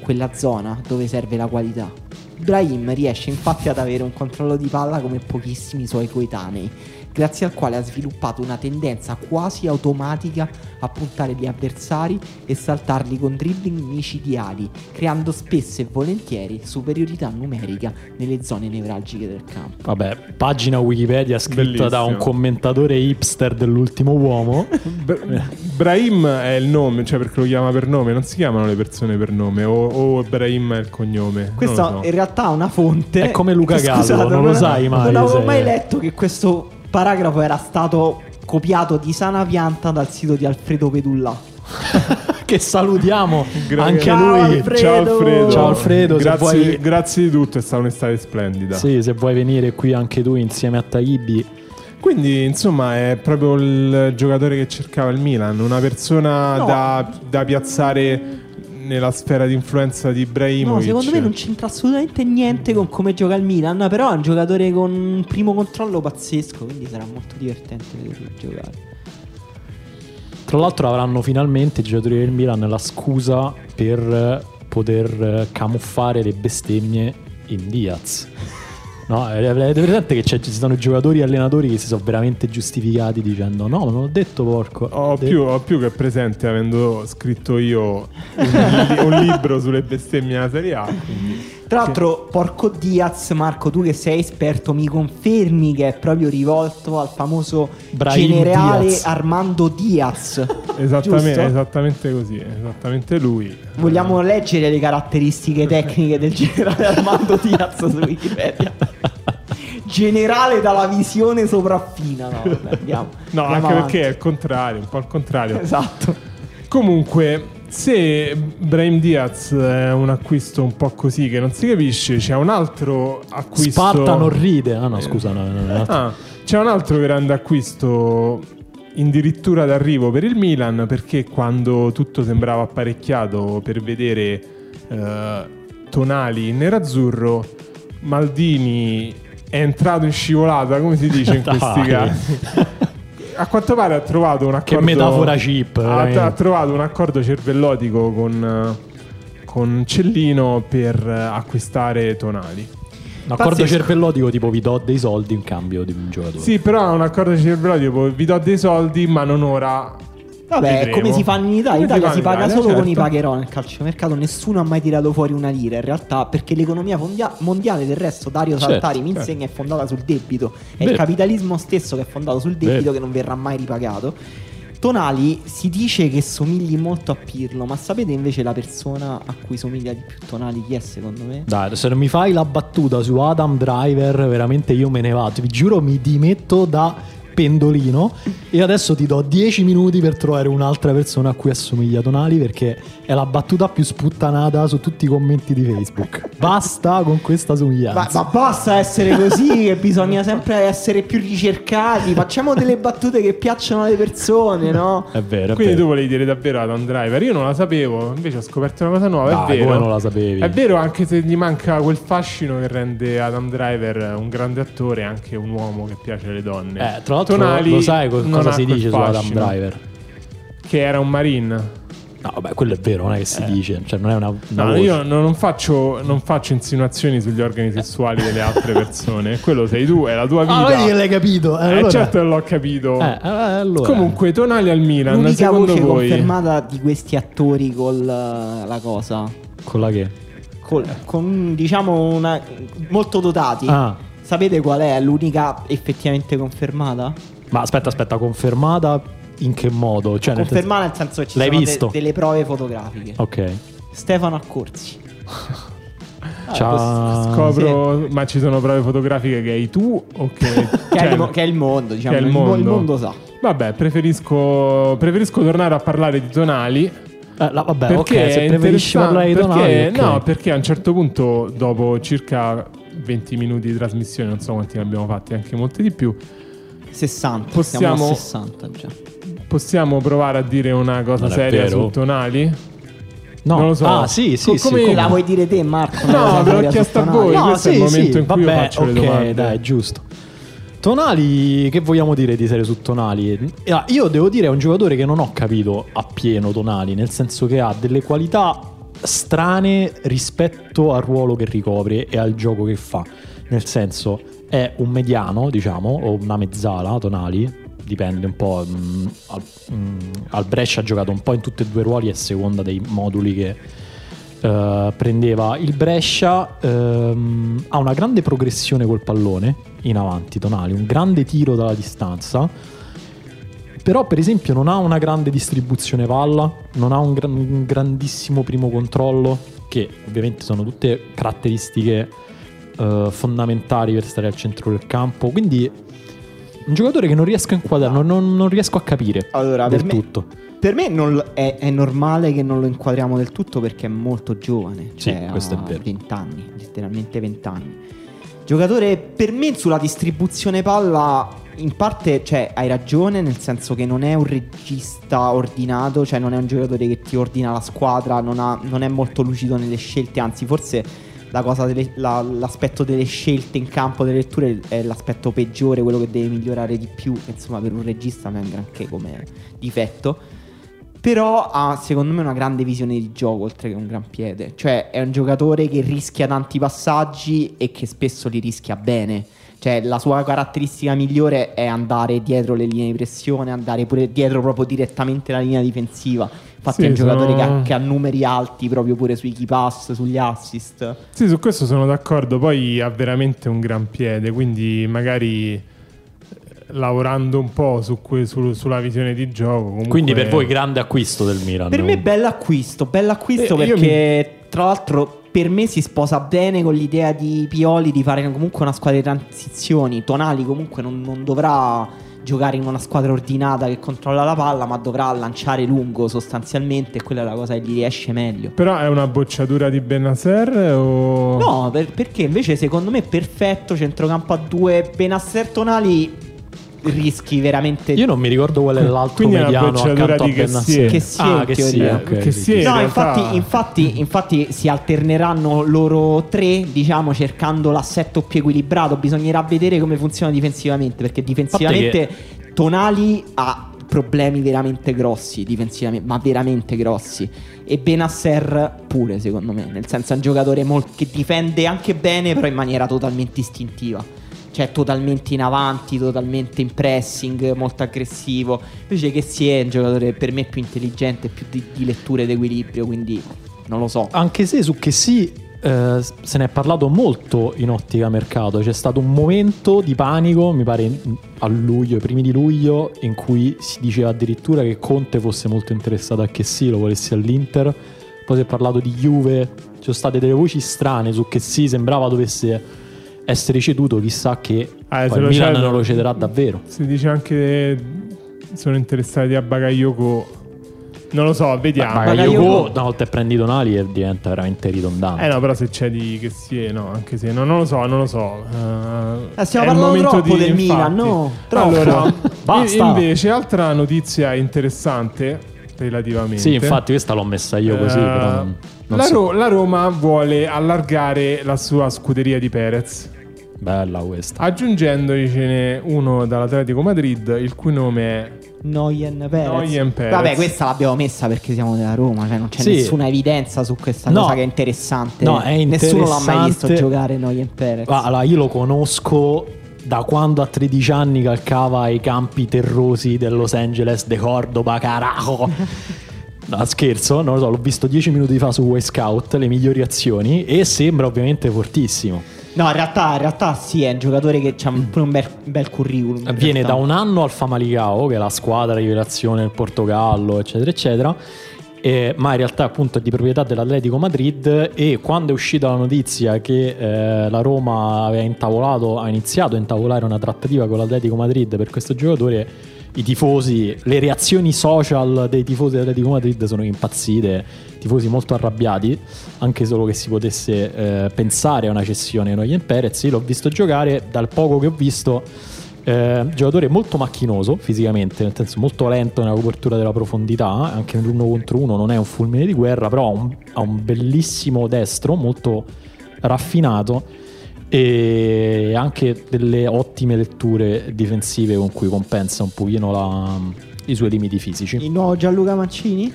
Speaker 1: quella zona dove serve la qualità. Brahim riesce infatti ad avere un controllo di palla come pochissimi suoi coetanei, grazie al quale ha sviluppato una tendenza quasi automatica a puntare gli avversari e saltarli con dribbling micidiali, creando spesso e volentieri superiorità numerica nelle zone nevralgiche del campo.
Speaker 2: Vabbè, pagina Wikipedia scritta da un
Speaker 3: Bellissimo.
Speaker 2: commentatore hipster dell'ultimo uomo.
Speaker 3: Br- Brahim è il nome, cioè perché lo chiama per nome, non si chiamano le persone per nome, o, o Brahim è il cognome.
Speaker 1: Questa
Speaker 3: non so.
Speaker 1: in realtà ha una fonte.
Speaker 2: È come Luca Gallo, non lo sai mai
Speaker 1: Non avevo mai letto che questo paragrafo era stato copiato di sana pianta dal sito di Alfredo Pedulla.
Speaker 2: che salutiamo anche
Speaker 1: Ciao,
Speaker 2: lui.
Speaker 1: Alfredo.
Speaker 3: Ciao Alfredo.
Speaker 2: Ciao, Alfredo,
Speaker 3: Grazie,
Speaker 2: vuoi-
Speaker 3: grazie di tutto, è stata un'estate splendida.
Speaker 2: Sì, se vuoi venire qui anche tu insieme a Taibi.
Speaker 3: Quindi, insomma, è proprio il giocatore che cercava il Milan, una persona
Speaker 1: No.
Speaker 3: da, da piazzare nella sfera di influenza di Ibrahimovic.
Speaker 1: No, secondo me non c'entra assolutamente niente con come gioca il Milan. Però è un giocatore con un primo controllo pazzesco. Quindi sarà molto divertente vederlo giocare.
Speaker 2: Tra l'altro avranno finalmente i giocatori del Milan la scusa per poter camuffare le bestemmie in Diaz. No, avete presente che ci sono giocatori e allenatori che si sono veramente giustificati dicendo no, non ho detto porco.
Speaker 3: Ho
Speaker 2: De-
Speaker 3: più, ho più che presente avendo scritto io un, li- un libro sulle bestemmie della Serie A. quindi-
Speaker 1: Tra l'altro, porco Diaz, Marco, tu che sei esperto, mi confermi che è proprio rivolto al famoso
Speaker 2: Brahim
Speaker 1: generale
Speaker 2: Diaz.
Speaker 1: Armando Diaz.
Speaker 3: Esattamente, esattamente così, esattamente lui.
Speaker 1: Vogliamo leggere le caratteristiche tecniche del generale Armando Diaz su Wikipedia? Generale dalla visione sopraffina. No, vabbè, andiamo.
Speaker 3: No,
Speaker 1: andiamo
Speaker 3: anche
Speaker 1: avanti.
Speaker 3: perché è il contrario, un po' il contrario.
Speaker 1: Esatto.
Speaker 3: Comunque, se Brahim Diaz è un acquisto un po' così che non si capisce, c'è un altro acquisto.
Speaker 2: Sparta non ride. Ah no, scusa, no, no.
Speaker 3: Ah, c'è un altro grande acquisto addirittura d'arrivo per il Milan perché quando tutto sembrava apparecchiato per vedere eh, Tonali in nerazzurro, Maldini è entrato in scivolata, come si dice in questi casi. A quanto pare ha trovato un accordo.
Speaker 2: metafora cheap,
Speaker 3: Ha, ha trovato un accordo cervellotico con, eh, con Cellino per eh, acquistare Tonali.
Speaker 2: Un accordo
Speaker 1: Pazzesco.
Speaker 2: cervellotico tipo vi do dei soldi in cambio di un giocatore.
Speaker 3: Sì, però è un accordo cervellotico. Vi do dei soldi, ma non ora
Speaker 1: Vabbè,
Speaker 3: Vedremo.
Speaker 1: come si fanno in Italia? In
Speaker 3: si
Speaker 1: Italia si
Speaker 3: in
Speaker 1: paga
Speaker 3: Italia,
Speaker 1: solo con i
Speaker 3: certo.
Speaker 1: pagherò nel calciomercato. Nessuno ha mai tirato fuori una lira. In realtà, perché l'economia fondia- mondiale del resto, Dario
Speaker 2: Certo,
Speaker 1: Saltari mi
Speaker 3: certo.
Speaker 1: insegna, è fondata sul debito. È
Speaker 2: Vero.
Speaker 1: il capitalismo stesso che è fondato sul debito
Speaker 2: Vero.
Speaker 1: che non verrà mai ripagato. Tonali si dice che somigli molto a Pirlo, ma sapete invece la persona a cui somiglia di più Tonali chi è secondo me?
Speaker 2: Dai, se non mi fai la battuta su Adam Driver, veramente io me ne vado. Vi giuro, mi dimetto da pendolino. E adesso ti do 10 minuti per trovare un'altra persona a cui assomiglia Tonali. Perché è la battuta più sputtanata su tutti i commenti di Facebook. Basta con questa
Speaker 1: Ma,
Speaker 2: somiglianza.
Speaker 1: ma basta essere così, che bisogna sempre essere più ricercati. Facciamo delle battute che piacciono alle persone, no?
Speaker 2: È vero, è
Speaker 3: Quindi tu
Speaker 2: vero.
Speaker 3: volevi dire davvero Adam Driver? Io non la sapevo, invece ho scoperto una cosa nuova.
Speaker 2: Dai,
Speaker 3: è vero.
Speaker 2: come non la sapevi?
Speaker 3: È vero, anche se gli manca quel fascino che rende Adam Driver un grande attore e anche un uomo che piace alle donne.
Speaker 2: Eh, tra l'altro,
Speaker 3: Tonali
Speaker 2: lo sai co- cosa si dice su Adam Driver?
Speaker 3: Che era un marine.
Speaker 2: No, vabbè, quello è vero, non è che si dice, cioè non è una, una
Speaker 3: No,
Speaker 2: voce.
Speaker 3: io non, faccio, non faccio insinuazioni sugli organi sessuali delle altre persone. Quello sei tu, è la tua vita.
Speaker 2: Ah, vedi che l'hai capito. Eh,
Speaker 3: Eh,
Speaker 2: allora-
Speaker 3: certo che l'ho capito.
Speaker 2: Eh, eh, allora.
Speaker 3: Comunque, Tonali al Milan,
Speaker 1: L'unica
Speaker 3: secondo
Speaker 1: voce
Speaker 3: voi...
Speaker 1: confermata di questi attori con la, cosa.
Speaker 2: Con la che?
Speaker 1: Col- con diciamo una molto dotati.
Speaker 2: Ah.
Speaker 1: Sapete qual è l'unica effettivamente confermata?
Speaker 2: Ma aspetta, aspetta, confermata in che modo? Cioè, nel
Speaker 1: Confermata nel senso che ci
Speaker 2: L'hai
Speaker 1: sono de-
Speaker 2: visto?
Speaker 1: delle prove fotografiche.
Speaker 2: Ok.
Speaker 1: Stefano Accorsi. Ah,
Speaker 2: Ciao.
Speaker 3: Scopro, ma ci sono prove fotografiche che hai tu o che...
Speaker 1: Che,
Speaker 3: cioè,
Speaker 1: è il, mo- che è il mondo, diciamo.
Speaker 3: che è il
Speaker 1: mo-
Speaker 3: mondo.
Speaker 1: il mondo sa.
Speaker 3: Vabbè, preferisco, preferisco tornare a parlare di Tonali.
Speaker 2: Eh, la- vabbè,
Speaker 3: perché
Speaker 2: ok, se preferisci parlare di
Speaker 3: perché,
Speaker 2: Tonali, ok.
Speaker 3: No, perché a un certo punto, dopo circa 20 minuti di trasmissione, non so quanti ne abbiamo fatti, anche molti di più,
Speaker 1: 60.
Speaker 3: Possiamo-
Speaker 1: Siamo a 60 già.
Speaker 3: possiamo provare a dire una cosa
Speaker 2: Non è
Speaker 3: seria su Tonali?
Speaker 2: No.
Speaker 3: Non lo so.
Speaker 2: Ah, sì, sì,
Speaker 3: Co-
Speaker 2: sì.
Speaker 3: come-
Speaker 2: come-
Speaker 1: La vuoi dire te, Marco?
Speaker 3: No, ve l'ho chiesto a voi.
Speaker 2: No,
Speaker 3: questo è
Speaker 2: sì,
Speaker 3: il momento
Speaker 2: sì,
Speaker 3: in cui io
Speaker 2: vabbè,
Speaker 3: faccio le
Speaker 2: ok,
Speaker 3: domande.
Speaker 2: dai, giusto. Tonali, che vogliamo dire di serie su Tonali? Ah, Io devo dire è un giocatore che non ho capito appieno Tonali, nel senso che ha delle qualità strane rispetto al ruolo che ricopre e al gioco che fa. Nel senso, è un mediano, diciamo, o una mezzala, Tonali, dipende un po'. mm, al, mm, al Brescia ha giocato un po' in tutti e due i ruoli a seconda dei moduli che eh, prendeva il Brescia. ehm, ha una grande progressione col pallone in avanti, Tonali, un grande tiro dalla distanza. Però, per esempio, non ha una grande distribuzione palla, non ha un, gran- un grandissimo primo controllo, che ovviamente sono tutte caratteristiche eh, fondamentali per stare al centro del campo. Quindi, un giocatore che non riesco a inquadrare, non, non- non riesco a capire
Speaker 1: Allora,
Speaker 2: del
Speaker 1: per me-
Speaker 2: tutto.
Speaker 1: Per me non è, è normale che non lo inquadriamo del tutto perché è molto giovane.
Speaker 2: Sì,
Speaker 1: Cioè,
Speaker 2: questo è
Speaker 1: ha
Speaker 2: vero.
Speaker 1: 20 anni, letteralmente 20 anni. Giocatore, per me sulla distribuzione palla, in parte, cioè, hai ragione, nel senso che non è un regista ordinato, cioè non è un giocatore che ti ordina la squadra, non, ha- non è molto lucido nelle scelte, anzi forse la cosa delle- la- l'aspetto delle scelte in campo, delle letture è l'aspetto peggiore, quello che deve migliorare di più, insomma per un regista non è granché come difetto. Però ha secondo me una grande visione di gioco oltre che un gran piede. Cioè è un giocatore che rischia tanti passaggi e che spesso li rischia bene. Cioè la sua caratteristica migliore è andare dietro le linee di pressione, andare pure dietro proprio direttamente la linea difensiva. Infatti
Speaker 3: Sì,
Speaker 1: è un giocatore che,
Speaker 3: sono-
Speaker 1: ha, che ha numeri alti proprio pure sui key pass, sugli assist.
Speaker 3: Sì, su questo sono d'accordo. Poi ha veramente un gran piede, quindi magari eh, lavorando un po' su que- su- sulla visione di gioco. comunque-
Speaker 2: Quindi, per voi, grande acquisto del Milan.
Speaker 1: Per me bell'acquisto, bell'acquisto
Speaker 3: Eh,
Speaker 1: perché tra l'altro per me si sposa bene con l'idea di Pioli di fare comunque una squadra di transizioni. Tonali comunque non, non dovrà giocare in una squadra ordinata che controlla la palla, ma dovrà lanciare lungo sostanzialmente e quella è la cosa che gli riesce meglio.
Speaker 3: Però è una bocciatura di Benasser o...
Speaker 1: No, per- perché invece secondo me è perfetto centrocampo a due Benasser Tonali rischi veramente
Speaker 2: Io non mi ricordo qual è l'altro
Speaker 3: Quindi è
Speaker 2: mediano accanto a
Speaker 3: di
Speaker 2: Bennassere.
Speaker 1: Che
Speaker 2: ah,
Speaker 1: in
Speaker 2: che
Speaker 1: teoria.
Speaker 2: sia, ok,
Speaker 3: Che in
Speaker 1: infatti, infatti, infatti si alterneranno loro tre, diciamo, cercando l'assetto più equilibrato. Bisognerà vedere come funziona difensivamente, perché difensivamente Tonali ha problemi veramente grossi, difensivamente, ma veramente grossi. E Benasser pure, secondo me, nel senso è un giocatore mol- che difende anche bene, però in maniera totalmente istintiva. Cioè totalmente in avanti, totalmente in pressing, molto aggressivo. Invece che si è un giocatore per me più intelligente, più di, di lettura ed equilibrio, quindi non lo so.
Speaker 2: Anche se su che sì eh, se ne è parlato molto in ottica mercato. C'è stato un momento di panico, mi pare a luglio, i primi di luglio, in cui si diceva addirittura che Conte fosse molto interessato a che sì, lo volesse all'Inter. Poi si è parlato di Juve, ci sono state delle voci strane su che sì, sembrava dovesse essere ceduto, chissà che
Speaker 3: Ah,
Speaker 2: poi Milan
Speaker 3: cedono-
Speaker 2: non lo cederà davvero.
Speaker 3: Si dice anche sono interessati a Bagayoko. Non lo so, vediamo.
Speaker 2: Ma
Speaker 1: Bakayoko,
Speaker 2: una volta che prendi Tonali eh, diventa veramente ridondante.
Speaker 3: Eh no, però se c'è di che si è, no, anche se no, non lo so, non lo so. Eh,
Speaker 1: Eh, stiamo
Speaker 3: è il
Speaker 1: parlando
Speaker 3: momento
Speaker 1: troppo
Speaker 3: di-
Speaker 1: del
Speaker 3: infatti.
Speaker 1: Milan, no? Troppo.
Speaker 3: Allora,
Speaker 2: Basta.
Speaker 3: invece, altra notizia interessante relativamente.
Speaker 2: Sì, infatti questa l'ho messa io così,
Speaker 3: Eh,
Speaker 2: però non, non
Speaker 3: la,
Speaker 2: so.
Speaker 3: Ro- la Roma vuole allargare la sua scuderia di Perez,
Speaker 2: Bella questa.
Speaker 3: aggiungendocene uno dall'Atletico Madrid, il cui nome è
Speaker 1: Noyen Perez.
Speaker 3: Noyen Perez.
Speaker 1: Vabbè, questa l'abbiamo messa perché siamo della Roma, cioè non c'è
Speaker 2: Sì.
Speaker 1: nessuna evidenza su questa
Speaker 2: No.
Speaker 1: cosa che è interessante.
Speaker 2: No, è
Speaker 1: Nessuno l'ha mai visto
Speaker 2: interessante.
Speaker 1: giocare Noyen Perez.
Speaker 2: Allora, io lo conosco da quando a 13 anni calcava i campi terrosi del Los Angeles, de Cordoba, Carajo. No, scherzo, non lo so, l'ho visto 10 minuti fa su Way Scout, le migliori azioni, e sembra ovviamente fortissimo.
Speaker 1: No, in realtà, in realtà sì, è un giocatore che ha pure un bel, bel curriculum.
Speaker 2: Viene da un anno al Famalicão, che è la squadra rivelazione del Portogallo, eccetera, eccetera. Eh, ma in realtà appunto è di proprietà dell'Atletico Madrid e quando è uscita la notizia che eh, la Roma aveva intavolato, ha iniziato a intavolare una trattativa con l'Atletico Madrid per questo giocatore, i tifosi, le reazioni social dei tifosi dell'Atletico Madrid sono impazzite, tifosi molto arrabbiati, anche solo che si potesse eh, pensare a una cessione di Noyen Perez. L'ho visto giocare, dal poco che ho visto eh, giocatore molto macchinoso fisicamente, nel senso molto lento nella copertura della profondità, anche nell'uno contro uno non è un fulmine di guerra, però ha un, ha un bellissimo destro, molto raffinato e anche delle ottime letture difensive con cui compensa un pochino la- i suoi limiti fisici.
Speaker 1: Il nuovo Gianluca Mancini?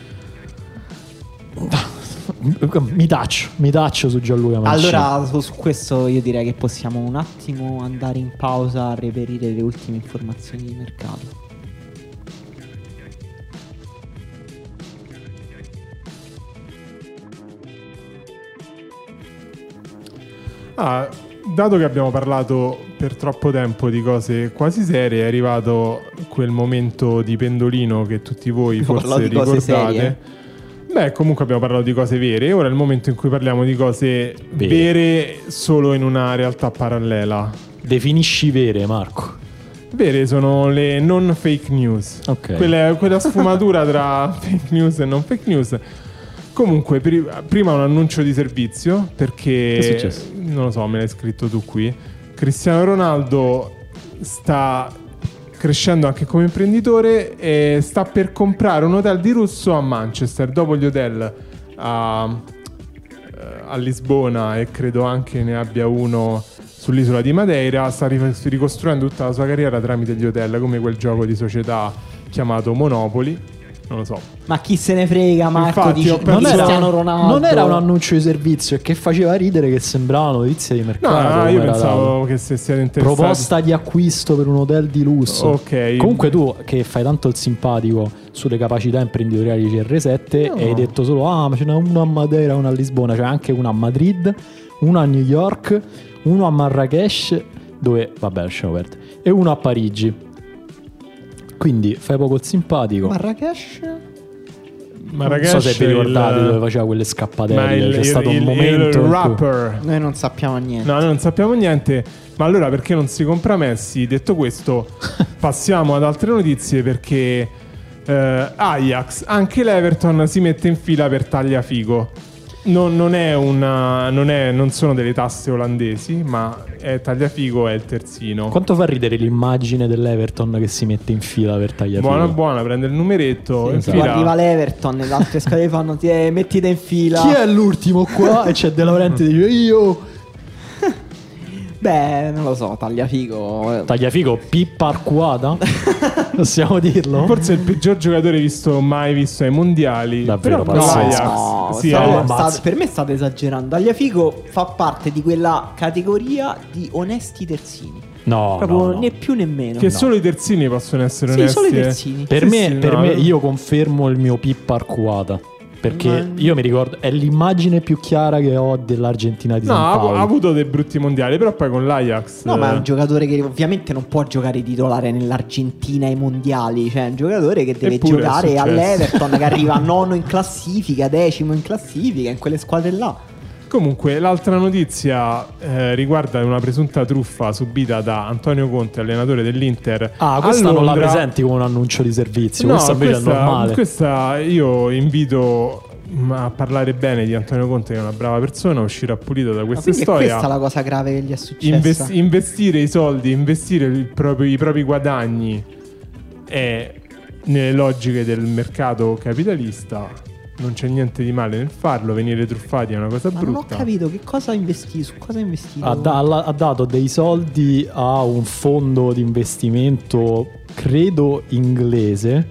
Speaker 2: Mi taccio, mi taccio su Gianluca Mancini.
Speaker 1: Allora, su, su questo io direi che possiamo un attimo andare in pausa a reperire le ultime informazioni di mercato.
Speaker 3: Ah, dato che abbiamo parlato per troppo tempo di cose quasi serie, è arrivato quel momento di pendolino che tutti voi forse ricordate.
Speaker 1: serie.
Speaker 3: Beh, comunque abbiamo parlato di cose vere. Ora è il momento in cui parliamo di cose
Speaker 2: Vere.
Speaker 3: vere solo in una realtà parallela.
Speaker 2: Definisci vere, Marco.
Speaker 3: Vere sono le non fake news.
Speaker 2: Ok.
Speaker 3: Quella, quella sfumatura tra fake news e non fake news. Comunque, pri- prima un annuncio di servizio perché
Speaker 2: Che è successo?
Speaker 3: non lo so, me l'hai scritto tu qui. Cristiano Ronaldo sta crescendo anche come imprenditore e sta per comprare un hotel di lusso a Manchester. Dopo gli hotel a, eh, a Lisbona e credo anche ne abbia uno sull'isola di Madeira sta ri- ricostruendo tutta la sua carriera tramite gli hotel come quel gioco di società chiamato Monopoli non lo so
Speaker 1: Ma chi se ne frega, Marco?
Speaker 3: Infatti,
Speaker 1: di,
Speaker 3: ho
Speaker 1: di
Speaker 3: perso-
Speaker 2: Non era,
Speaker 1: Cristiano Ronaldo.
Speaker 2: non era un annuncio di servizio e che faceva ridere che sembrava notizia di mercato.
Speaker 3: no, io pensavo
Speaker 2: dato.
Speaker 3: che se siete interessati
Speaker 2: Proposta di acquisto per un hotel di lusso.
Speaker 3: Ok.
Speaker 2: Comunque tu che fai tanto il simpatico sulle capacità imprenditoriali di CR7
Speaker 3: No.
Speaker 2: e hai detto solo ah ma ce n'è uno a Madeira, uno a Lisbona, c'è anche uno a Madrid, uno a New York, uno a Marrakesh, dove vabbè lasciamo perdere, e uno a Parigi. Quindi fai poco il simpatico.
Speaker 1: Marrakesh?
Speaker 3: Marrakesh
Speaker 2: non so se vi ricordate
Speaker 3: il-
Speaker 2: dove faceva quelle
Speaker 3: ma
Speaker 2: scappatelle.
Speaker 3: il,
Speaker 2: C'è
Speaker 3: il-
Speaker 2: stato
Speaker 3: il-
Speaker 2: un momento.
Speaker 3: il
Speaker 2: in cui-
Speaker 3: rapper
Speaker 1: Noi non sappiamo niente.
Speaker 3: No, noi non sappiamo niente. Ma allora perché non si compra Messi? Detto questo, passiamo ad altre notizie perché eh, Ajax, anche l'Everton si mette in fila per Tagliafico. Non, non è una, non, è- non sono delle tasse olandesi, ma è Tagliafico è il terzino.
Speaker 2: Quanto fa ridere l'immagine dell'Everton che si mette in fila per tagliare
Speaker 3: Buona, buona, prende il numeretto.
Speaker 1: Sì,
Speaker 3: fila.
Speaker 1: arriva l'Everton e le altre squadre fanno ti eh, mettite in fila.
Speaker 2: Chi è l'ultimo qua? e c'è De Laurenti dice io.
Speaker 1: Beh, non lo so, tagliafico.
Speaker 2: Tagliafico Pippa Arcuata? Possiamo dirlo?
Speaker 3: Forse il peggior giocatore visto mai visto ai mondiali.
Speaker 2: Davvero
Speaker 3: Però l'Ajax,
Speaker 1: No,
Speaker 3: sì,
Speaker 2: no,
Speaker 1: state- per me state esagerando. Tagliafico fa parte di quella categoria di onesti terzini.
Speaker 2: No,
Speaker 1: Proprio
Speaker 2: no, no.
Speaker 1: né più né meno.
Speaker 3: Che solo i terzini possono essere
Speaker 1: Sì,
Speaker 3: onesti.
Speaker 1: solo i
Speaker 3: eh.
Speaker 1: terzini.
Speaker 2: Per
Speaker 3: Sì,
Speaker 2: me,
Speaker 3: sì,
Speaker 2: per
Speaker 3: no,
Speaker 2: me
Speaker 3: eh.
Speaker 2: io confermo il mio Pippa arcuata. Perché
Speaker 1: Ma-
Speaker 2: io mi ricordo, è l'immagine più chiara che ho dell'Argentina di
Speaker 3: No,
Speaker 2: San
Speaker 3: ha,
Speaker 2: Paolo.
Speaker 3: ha avuto dei brutti mondiali, però poi con l'Ajax.
Speaker 1: No, ma è
Speaker 3: eh,
Speaker 1: un giocatore che ovviamente non può giocare titolare nell'Argentina ai mondiali. Cioè, è un giocatore che deve
Speaker 3: Eppure
Speaker 1: giocare all'Everton, che arriva nono in classifica, decimo in classifica, in quelle squadre là.
Speaker 3: Comunque, l'altra notizia eh, riguarda una presunta truffa subita da Antonio Conte, allenatore dell'Inter.
Speaker 2: Ah, questa non la
Speaker 3: Londra.
Speaker 2: presenti come un annuncio di servizio.
Speaker 3: No,
Speaker 2: questa
Speaker 3: questa,
Speaker 2: è normale.
Speaker 3: questa io invito mm, a parlare bene di Antonio Conte, che è una brava persona, uscirà pulito da
Speaker 1: Ma
Speaker 3: questa
Speaker 1: è
Speaker 3: storia.
Speaker 1: questa la cosa grave che gli è successa.
Speaker 3: Invest- investire i soldi, investire il proprio- i propri guadagni è nelle logiche del mercato capitalista. Non c'è niente di male nel farlo, venire truffati è una cosa
Speaker 1: Ma non ho
Speaker 3: brutta.
Speaker 1: capito che cosa ha investito, su cosa ha investito.
Speaker 2: Ha, da- ha dato dei soldi a un fondo di investimento, credo inglese,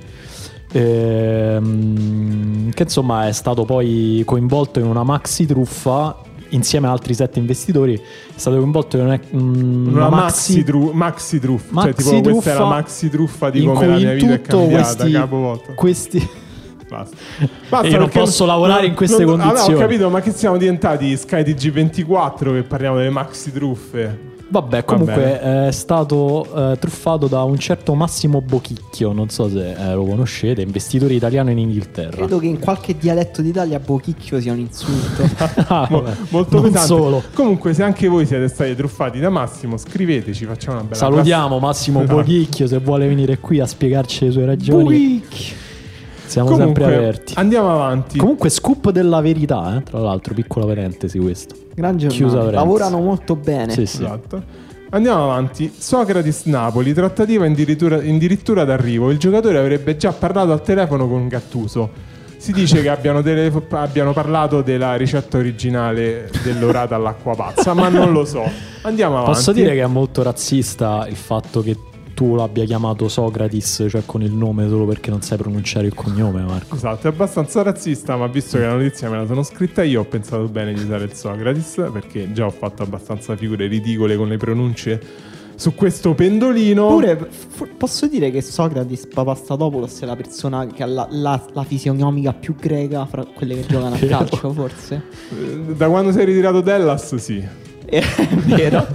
Speaker 2: ehm, che insomma è stato poi coinvolto in una maxi truffa insieme a altri sette investitori. È stato coinvolto in una, mm,
Speaker 3: Una
Speaker 2: una
Speaker 3: maxi, tru- maxi truffa,
Speaker 2: maxi
Speaker 3: cioè tipo questa è la
Speaker 2: truffa
Speaker 3: maxi truffa di
Speaker 2: in
Speaker 3: come
Speaker 2: cui
Speaker 3: la mia vita è
Speaker 2: tutto
Speaker 3: cambiata
Speaker 2: questi, questi
Speaker 3: Basta.
Speaker 2: E io non posso lavorare in queste
Speaker 3: non- ah, no,
Speaker 2: condizioni.
Speaker 3: ho capito, ma che siamo diventati Sky TG24 che parliamo delle maxi truffe?
Speaker 2: Vabbè, comunque è stato eh, truffato da un certo Massimo Bochicchio, non so se eh, lo conoscete, investitore italiano in Inghilterra.
Speaker 1: Credo che in qualche dialetto d'Italia Bochicchio sia un insulto.
Speaker 2: Ah,
Speaker 3: Mo-
Speaker 2: vabbè.
Speaker 3: molto
Speaker 2: non
Speaker 3: pesante.
Speaker 2: solo.
Speaker 3: Comunque, se anche voi siete stati truffati da Massimo, scriveteci, facciamo una bella
Speaker 2: Salutiamo Massimo
Speaker 3: Esatto.
Speaker 2: Bochicchio se vuole venire qui a spiegarci le sue ragioni.
Speaker 1: Bochicchio.
Speaker 2: Siamo
Speaker 3: Comunque,
Speaker 2: sempre aperti.
Speaker 3: Andiamo avanti.
Speaker 2: Comunque, scoop della verità, eh, tra l'altro, piccola parentesi questo.
Speaker 1: Gran
Speaker 2: parentesi.
Speaker 1: Lavorano molto bene.
Speaker 2: Sì, sì.
Speaker 3: Esatto. Andiamo avanti. Socrates Napoli, trattativa addirittura, addirittura d'arrivo. Il giocatore avrebbe già parlato al telefono con Gattuso. Si dice che abbiano, tele- abbiano parlato della ricetta originale dell'orata all'acqua pazza, ma non lo so. Andiamo avanti.
Speaker 2: Posso dire che è molto razzista il fatto che tu l'abbia chiamato Socrates, cioè con il nome solo perché non sai pronunciare il cognome, Marco.
Speaker 3: Esatto, è abbastanza razzista, ma visto che la notizia me la sono scritta io, ho pensato bene di usare il Socrates, perché già ho fatto abbastanza figure ridicole con le pronunce su questo pendolino.
Speaker 1: Pure f- posso dire che Socrates Papastatopoulos è la persona che ha la, la, la fisionomica più greca fra quelle che giocano a calcio, forse.
Speaker 3: Eh, Da quando sei ritirato Dallas, sì.
Speaker 1: È vero.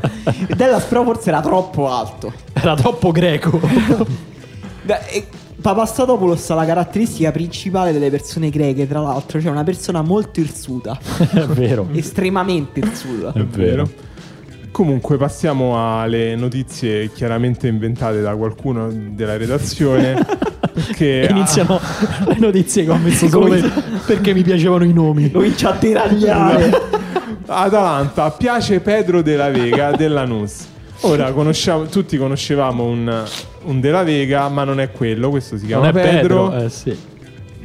Speaker 1: Dallas però forse era troppo alto.
Speaker 2: Era troppo greco.
Speaker 1: Beh, e Papastatopoulos ha la caratteristica principale delle persone greche, tra l'altro, cioè una persona molto irsuta,
Speaker 2: è vero.
Speaker 1: estremamente irsuta.
Speaker 2: È vero.
Speaker 3: Comunque passiamo alle notizie chiaramente inventate da qualcuno della redazione. perché
Speaker 2: Iniziano le notizie che ho messo solo per- perché mi piacevano i nomi.
Speaker 1: Comincia a deragliare.
Speaker 3: Atalanta piace Pedro della Vega della NUS. Ora conosciamo, tutti conoscevamo un, un della Vega, ma non è quello. Questo si chiama
Speaker 2: Non è
Speaker 3: Pedro.
Speaker 2: Pedro, eh sì.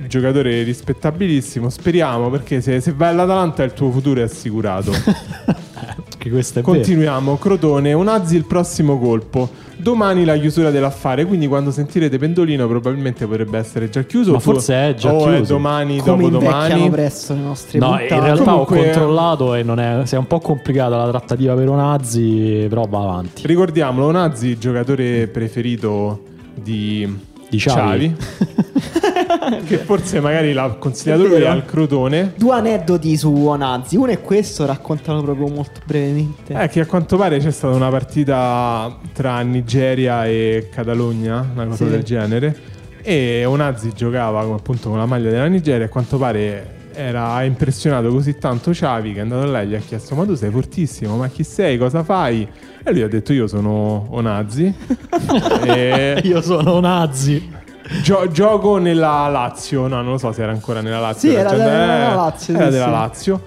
Speaker 3: giocatore rispettabilissimo. Speriamo perché se, se vai all'Atalanta il tuo futuro è assicurato.
Speaker 2: Che questo è vero.
Speaker 3: Continuiamo. Crotone, Unazzi il prossimo colpo. Domani la chiusura dell'affare. Quindi quando sentirete Pendolino probabilmente potrebbe essere già chiuso.
Speaker 2: Ma forse è già
Speaker 3: o è
Speaker 2: chiuso.
Speaker 3: domani,
Speaker 1: Come invecchiano
Speaker 3: dopodomani.
Speaker 1: presto le nostre
Speaker 2: No,
Speaker 1: puntate.
Speaker 2: in realtà
Speaker 3: Comunque-
Speaker 2: ho controllato e non è, se è un po' complicata la trattativa per Onazzi, però va avanti.
Speaker 3: Ricordiamolo, Unazzi, giocatore preferito di,
Speaker 2: Di Xavi.
Speaker 3: che forse magari l'ha consigliato
Speaker 1: È
Speaker 3: lui al Crotone.
Speaker 1: Due aneddoti su Onazzi. Uno è questo, raccontalo proprio molto brevemente.
Speaker 3: Eh, che a quanto pare c'è stata una partita tra Nigeria e Catalogna, una cosa
Speaker 1: Sì.
Speaker 3: del genere. E Onazzi giocava appunto con la maglia della Nigeria e a quanto pare era ha impressionato così tanto Xavi che è andato là e gli ha chiesto ma tu sei fortissimo, ma chi sei, cosa fai? E lui ha detto io sono Onazzi e
Speaker 2: Io sono Onazzi.
Speaker 3: Gio- gioco nella Lazio, no non lo so se era ancora nella Lazio.
Speaker 1: Sì, era
Speaker 3: già-
Speaker 1: della
Speaker 3: eh,
Speaker 1: Lazio,
Speaker 3: Era
Speaker 1: sì,
Speaker 3: della
Speaker 1: sì.
Speaker 3: Lazio.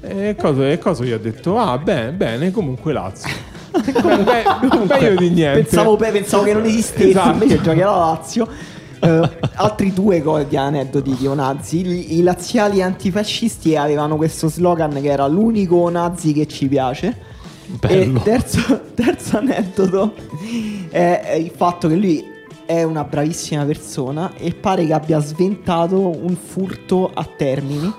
Speaker 3: E cosa, e cosa gli ha detto? Ah bene, bene, comunque Lazio. Beh, meglio di niente.
Speaker 1: Pensavo, pe- pensavo che non esistesse,
Speaker 3: Esatto.
Speaker 1: invece giochi alla Lazio. Eh, altri due di aneddoti di Onazzi. I, I laziali antifascisti avevano questo slogan che era l'unico Onazzi che ci piace.
Speaker 2: Bello.
Speaker 1: E terzo, terzo aneddoto è il fatto che lui è una bravissima persona e pare che abbia sventato un furto a Termini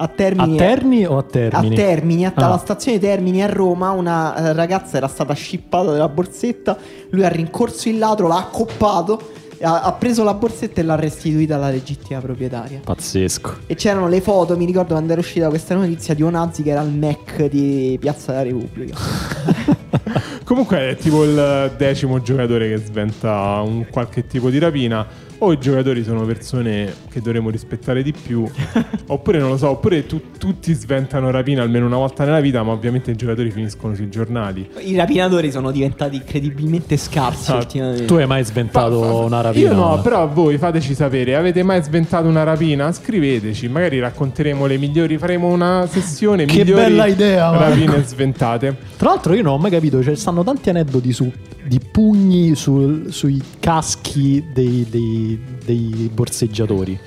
Speaker 1: a Termini.
Speaker 2: A Terni o a Termini?
Speaker 1: A Termini, a-
Speaker 2: Ah.
Speaker 1: alla stazione Termini a Roma, una eh, ragazza era stata scippata della borsetta. Lui ha rincorso il ladro, l'ha accoppato, ha, ha preso la borsetta e l'ha restituita alla legittima proprietaria.
Speaker 2: Pazzesco.
Speaker 1: E c'erano le foto, mi ricordo quando era uscita questa notizia di Onazzi che era al Mac di Piazza della Repubblica.
Speaker 3: Comunque è tipo il decimo giocatore che sventa un qualche tipo di rapina. O i giocatori sono persone che dovremmo rispettare di più, oppure non lo so, oppure tu- tutti sventano rapina almeno una volta nella vita, ma ovviamente i giocatori finiscono sui giornali.
Speaker 1: I rapinatori sono diventati incredibilmente scarsi
Speaker 3: Ah,
Speaker 1: ultimamente.
Speaker 2: Tu hai mai sventato
Speaker 3: Fa- fa-
Speaker 2: una rapina?
Speaker 3: Io no, però voi fateci sapere, avete mai sventato una rapina? Scriveteci, magari racconteremo le migliori, faremo una sessione
Speaker 2: Che
Speaker 3: migliori
Speaker 2: bella idea, Marco.
Speaker 3: rapine sventate.
Speaker 2: Tra l'altro io non ho mai capito, cioè stanno tanti aneddoti su, di pugni sul- sui caschi dei, dei- dei borseggiatori.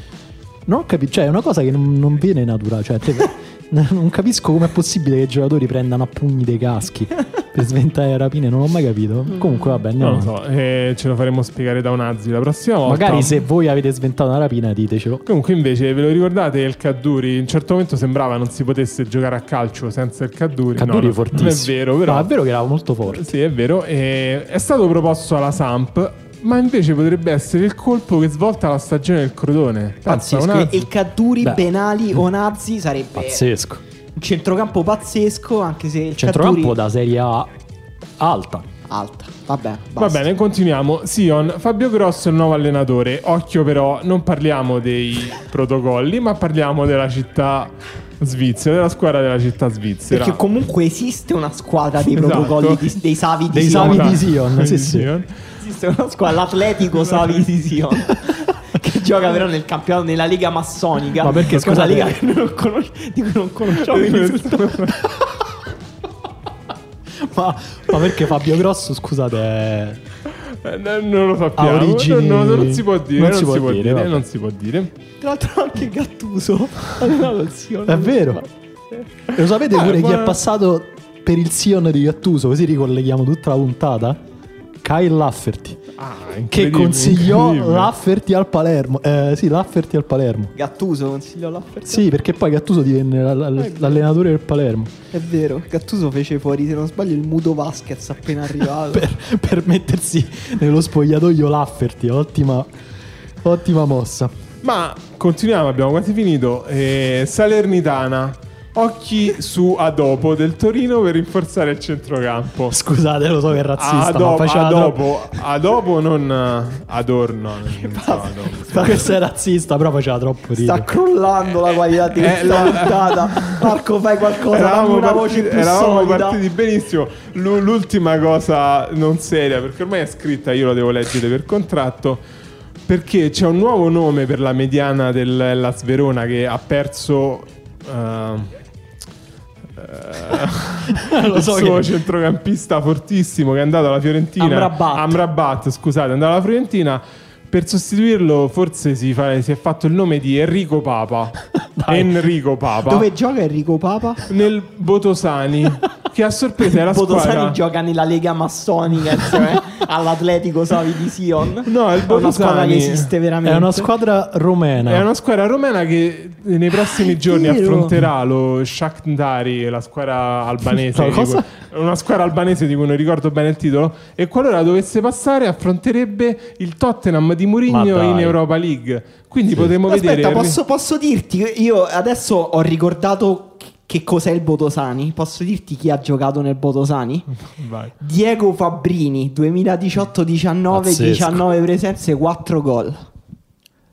Speaker 2: Non ho capito, cioè è una cosa che non, non viene naturale, cioè te- non capisco com'è possibile che i giocatori prendano a pugni dei caschi per sventare rapine, non ho mai capito. Comunque vabbè, andiamo
Speaker 3: Non lo so, eh, ce lo faremo spiegare da un Azzi la prossima volta.
Speaker 2: Magari se voi avete sventato una rapina ditecelo.
Speaker 3: Comunque invece ve lo ricordate il Cadduri? In un certo momento sembrava non si potesse giocare a calcio senza il Cadduri.
Speaker 2: Cadduri
Speaker 3: no,
Speaker 2: fortissimo.
Speaker 3: Non è vero, però.
Speaker 2: No, è vero che era molto forte.
Speaker 3: Sì, è vero. E è stato proposto alla Samp, ma invece potrebbe essere il colpo che svolta la stagione del Crotone. Pensa,
Speaker 1: Pazzesco.
Speaker 3: un
Speaker 1: E Cadduri,
Speaker 2: Beh.
Speaker 1: Penali, Onazzi sarebbe
Speaker 2: Pazzesco.
Speaker 1: un centrocampo pazzesco, anche se il
Speaker 2: Centrocampo
Speaker 1: Cadduri
Speaker 2: da Serie A alta.
Speaker 1: alta. Vabbè,
Speaker 3: Va bene, continuiamo. Sion, Fabio Grosso è il nuovo allenatore. Occhio però, non parliamo dei protocolli, ma parliamo della città svizzera, della squadra della città svizzera.
Speaker 1: Perché comunque esiste una squadra dei
Speaker 3: Esatto.
Speaker 1: protocolli di- dei Savi di
Speaker 2: Dei
Speaker 1: Sion.
Speaker 2: Savi di Sion, sì, sì.
Speaker 1: Esiste una squadra, l'Atletico Savi di Sion. che gioca però nel campionato nella Liga Massonica.
Speaker 2: Ma perché, scusate-
Speaker 1: Liga che non conos- di cui non conosciamo.
Speaker 2: Ma, ma perché Fabio Grosso, scusate.
Speaker 3: Eh, no, non lo sappiamo.
Speaker 2: Ha origini-
Speaker 3: No, no, non si può dire. Non, si, può dire.
Speaker 2: vabbè.
Speaker 3: non si può dire.
Speaker 1: Tra l'altro anche Gattuso.
Speaker 2: È vero. Lo sapete
Speaker 3: Eh,
Speaker 2: pure chi
Speaker 3: ma-
Speaker 2: è passato per il Sion di Gattuso? Così ricolleghiamo tutta la puntata. Kyle Lafferty,
Speaker 3: Ah,
Speaker 2: che consigliò. Lafferty al Palermo. Eh, sì, Lafferty al Palermo.
Speaker 1: Gattuso consiglio l'Afferty.
Speaker 2: Sì, perché poi Gattuso divenne la- la- l'allenatore del Palermo
Speaker 1: È vero, Gattuso fece fuori, se non sbaglio, il Mudo Vasquez appena arrivato.
Speaker 2: per, per mettersi nello spogliatoio Lafferty. Ottima, ottima mossa.
Speaker 3: Ma continuiamo, abbiamo quasi finito. Eh, Salernitana. Occhi su Adopo del Torino per rinforzare il centrocampo.
Speaker 2: Scusate, lo so che è razzista, ma
Speaker 3: Adopo,
Speaker 2: faceva troppo.
Speaker 3: Adopo, Adopo non eh, Adorno. non so, Adopo.
Speaker 2: Ma questo è razzista, però faceva troppo
Speaker 1: Sta
Speaker 2: ridere.
Speaker 1: crollando la qualità di
Speaker 3: eh,
Speaker 1: questa
Speaker 3: la-
Speaker 1: puntata. Marco, fai qualcosa,
Speaker 3: Eravamo,
Speaker 1: una
Speaker 3: partiti,
Speaker 1: voce più
Speaker 3: eravamo
Speaker 1: solida.
Speaker 3: partiti benissimo. L'u- L'ultima cosa non seria, perché ormai è scritta, io la devo leggere per contratto. Perché c'è un nuovo nome per la mediana dell'Ellas Verona che ha perso. eh, eh,
Speaker 2: Lo
Speaker 3: il
Speaker 2: so
Speaker 3: suo
Speaker 2: che-
Speaker 3: centrocampista fortissimo che è andato alla Fiorentina.
Speaker 1: Amrabat.
Speaker 3: Amrabat, scusate è andato alla Fiorentina. Per sostituirlo forse si, fa- si è fatto il nome di Enrico Papa
Speaker 2: Dai.
Speaker 3: Enrico Papa
Speaker 1: Dove gioca Enrico Papa?
Speaker 3: nel Botosani che a sorpresa è la
Speaker 1: Botosani
Speaker 3: squadra
Speaker 1: gioca nella Lega Massonica insieme all'Atletico Savi di Sion.
Speaker 3: No, il
Speaker 1: È una squadra che
Speaker 3: Botosani
Speaker 1: esiste veramente.
Speaker 2: È una squadra romena.
Speaker 3: è una squadra romena che nei prossimi
Speaker 1: è
Speaker 3: giorni
Speaker 1: vero.
Speaker 3: affronterà lo Shakhtari, la squadra albanese.
Speaker 2: No, cosa?
Speaker 3: una squadra albanese di cui non ricordo bene il titolo. E qualora dovesse passare, affronterebbe il Tottenham di Mourinho in Europa League. Quindi potremmo
Speaker 1: Aspetta,
Speaker 3: vedere.
Speaker 1: posso, posso dirti, io adesso ho ricordato che cos'è il Botosani. Posso dirti chi ha giocato nel Botosani?
Speaker 3: Vai.
Speaker 1: Diego Fabbrini, 2018-19,
Speaker 2: Pazzesco.
Speaker 1: 19 presenze, 4 gol.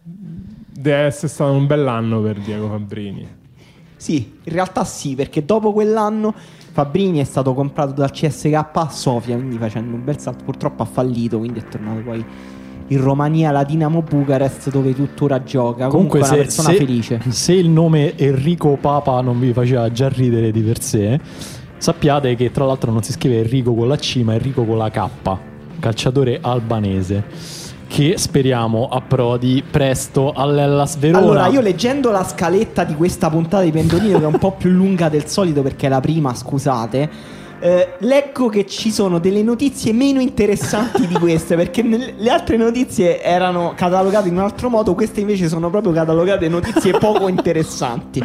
Speaker 3: Deve essere stato un bell'anno per Diego Fabbrini.
Speaker 1: Sì, in realtà sì, perché dopo quell'anno Fabbrini è stato comprato dal CSK a Sofia, quindi facendo un bel salto. Purtroppo ha fallito, quindi è tornato poi in Romania, la Dinamo Bucarest, dove tuttora gioca. Comunque,
Speaker 2: Comunque,
Speaker 1: è una
Speaker 2: se,
Speaker 1: persona
Speaker 2: se-
Speaker 1: felice.
Speaker 2: se il nome Enrico Papa non vi faceva già ridere di per sé, sappiate che tra l'altro non si scrive Enrico con la C, ma Enrico con la K, calciatore albanese. Che speriamo approdi presto all'Ellas Verona.
Speaker 1: Allora, io leggendo la scaletta di questa puntata di Pendolino, che è un po' più lunga del solito perché è la prima, scusate. Eh, leggo che ci sono delle notizie meno interessanti di queste perché nel- le altre notizie erano catalogate in un altro modo, queste invece sono proprio catalogate notizie poco interessanti.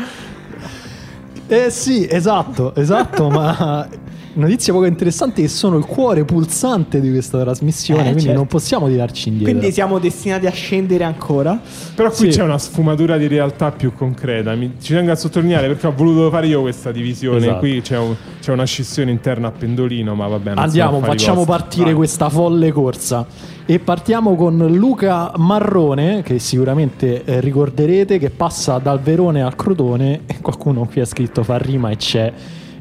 Speaker 2: Eh sì, esatto, esatto, ma notizie poco interessanti che sono il cuore pulsante di questa trasmissione,
Speaker 1: Eh,
Speaker 2: quindi
Speaker 1: certo.
Speaker 2: non possiamo tirarci indietro.
Speaker 1: Quindi siamo destinati a scendere ancora.
Speaker 3: Però qui
Speaker 2: Sì.
Speaker 3: c'è una sfumatura di realtà più concreta. Mi, ci tengo a sottolineare perché ho voluto fare io questa divisione.
Speaker 2: Esatto.
Speaker 3: Qui c'è, un- c'è una scissione interna a pendolino, ma va bene.
Speaker 2: Andiamo, facciamo partire
Speaker 3: Vai.
Speaker 2: questa folle corsa. E partiamo con Luca Marrone, che sicuramente eh, ricorderete, che passa dal Verone al Crotone. E qualcuno qui ha scritto fa rima e c'è.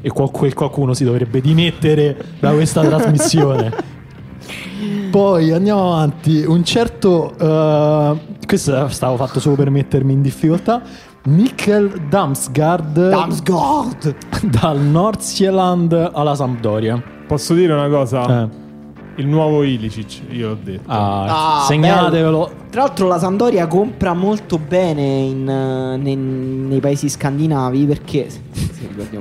Speaker 2: E qual- quel qualcuno si dovrebbe dimettere da questa trasmissione. Poi andiamo avanti. Un certo. eh, questo stavo fatto solo per mettermi in difficoltà. Mikkel Damsgaard
Speaker 1: Damsgaard!
Speaker 2: dal Nordsjælland alla Sampdoria.
Speaker 3: Posso dire una cosa?
Speaker 2: Eh.
Speaker 3: Il nuovo Ilicic, io l'ho detto.
Speaker 2: Ah,
Speaker 1: Ah,
Speaker 2: segnatevelo.
Speaker 1: Tra l'altro la Sampdoria compra molto bene in, eh, nei, nei paesi scandinavi perché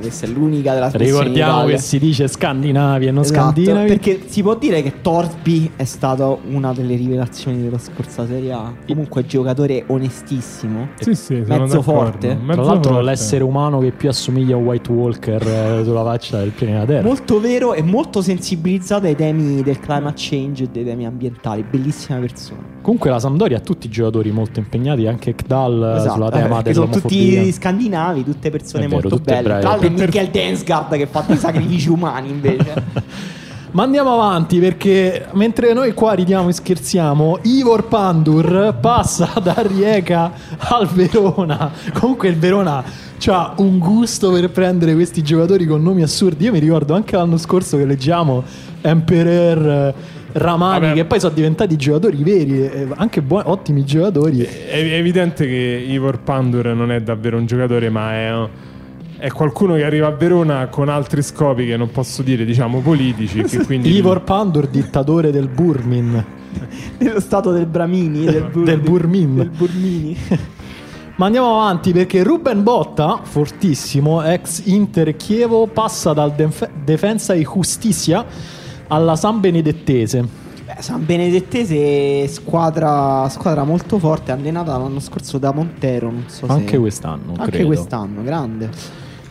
Speaker 1: questa è l'unica della
Speaker 2: Ricordiamo che si dice scandinavi e non scandinavi.
Speaker 1: Esatto, perché si può dire che Torpi è stato una delle rivelazioni della scorsa Serie A. Comunque giocatore onestissimo.
Speaker 3: Sì, sì,
Speaker 1: Mezzo forte.
Speaker 3: Mezzo
Speaker 2: Tra l'altro
Speaker 3: forte.
Speaker 2: l'essere umano che più assomiglia a White Walker eh, sulla faccia del pianeta Terra.
Speaker 1: Molto vero e molto sensibilizzato ai temi del climate change e dei temi ambientali. Bellissima persona.
Speaker 2: Comunque la Sampdoria ha tutti i giocatori molto impegnati, anche Kdal eh,
Speaker 1: Esatto,
Speaker 2: sulla
Speaker 1: eh,
Speaker 2: tema
Speaker 1: perché sono tutti scandinavi, tutte persone
Speaker 2: vero,
Speaker 1: molto
Speaker 2: tutte
Speaker 1: belle. Tra l'altro
Speaker 3: Per-
Speaker 1: Michael Densgaard che fa dei sacrifici umani invece.
Speaker 2: Ma andiamo avanti perché mentre noi qua ridiamo e scherziamo, Ivor Pandur passa da Rijeka al Verona. Comunque il Verona ha un gusto per prendere questi giocatori con nomi assurdi. Io mi ricordo anche l'anno scorso che leggiamo Emperor, eh, Ramani,
Speaker 3: Vabbè.
Speaker 2: che poi sono diventati giocatori veri, eh, anche buoni, ottimi giocatori.
Speaker 3: È evidente che Ivor Pandur non è davvero un giocatore, ma è, è qualcuno che arriva a Verona con altri scopi che non posso dire, diciamo, politici. Che quindi
Speaker 2: Ivor Pandur, dittatore del Burmin.
Speaker 1: Nello stato del Bramini, del, Bur-
Speaker 2: Del Burmin.
Speaker 1: Del Burmini.
Speaker 2: Ma andiamo avanti perché Ruben Botta, fortissimo, ex Inter Chievo, passa dal Def- Defensa e Giustizia alla San Benedettese.
Speaker 1: Beh, San Benedettese squadra, squadra molto forte, allenata l'anno scorso da Montero, non so se...
Speaker 2: Anche quest'anno,
Speaker 1: Anche
Speaker 2: credo.
Speaker 1: quest'anno, grande.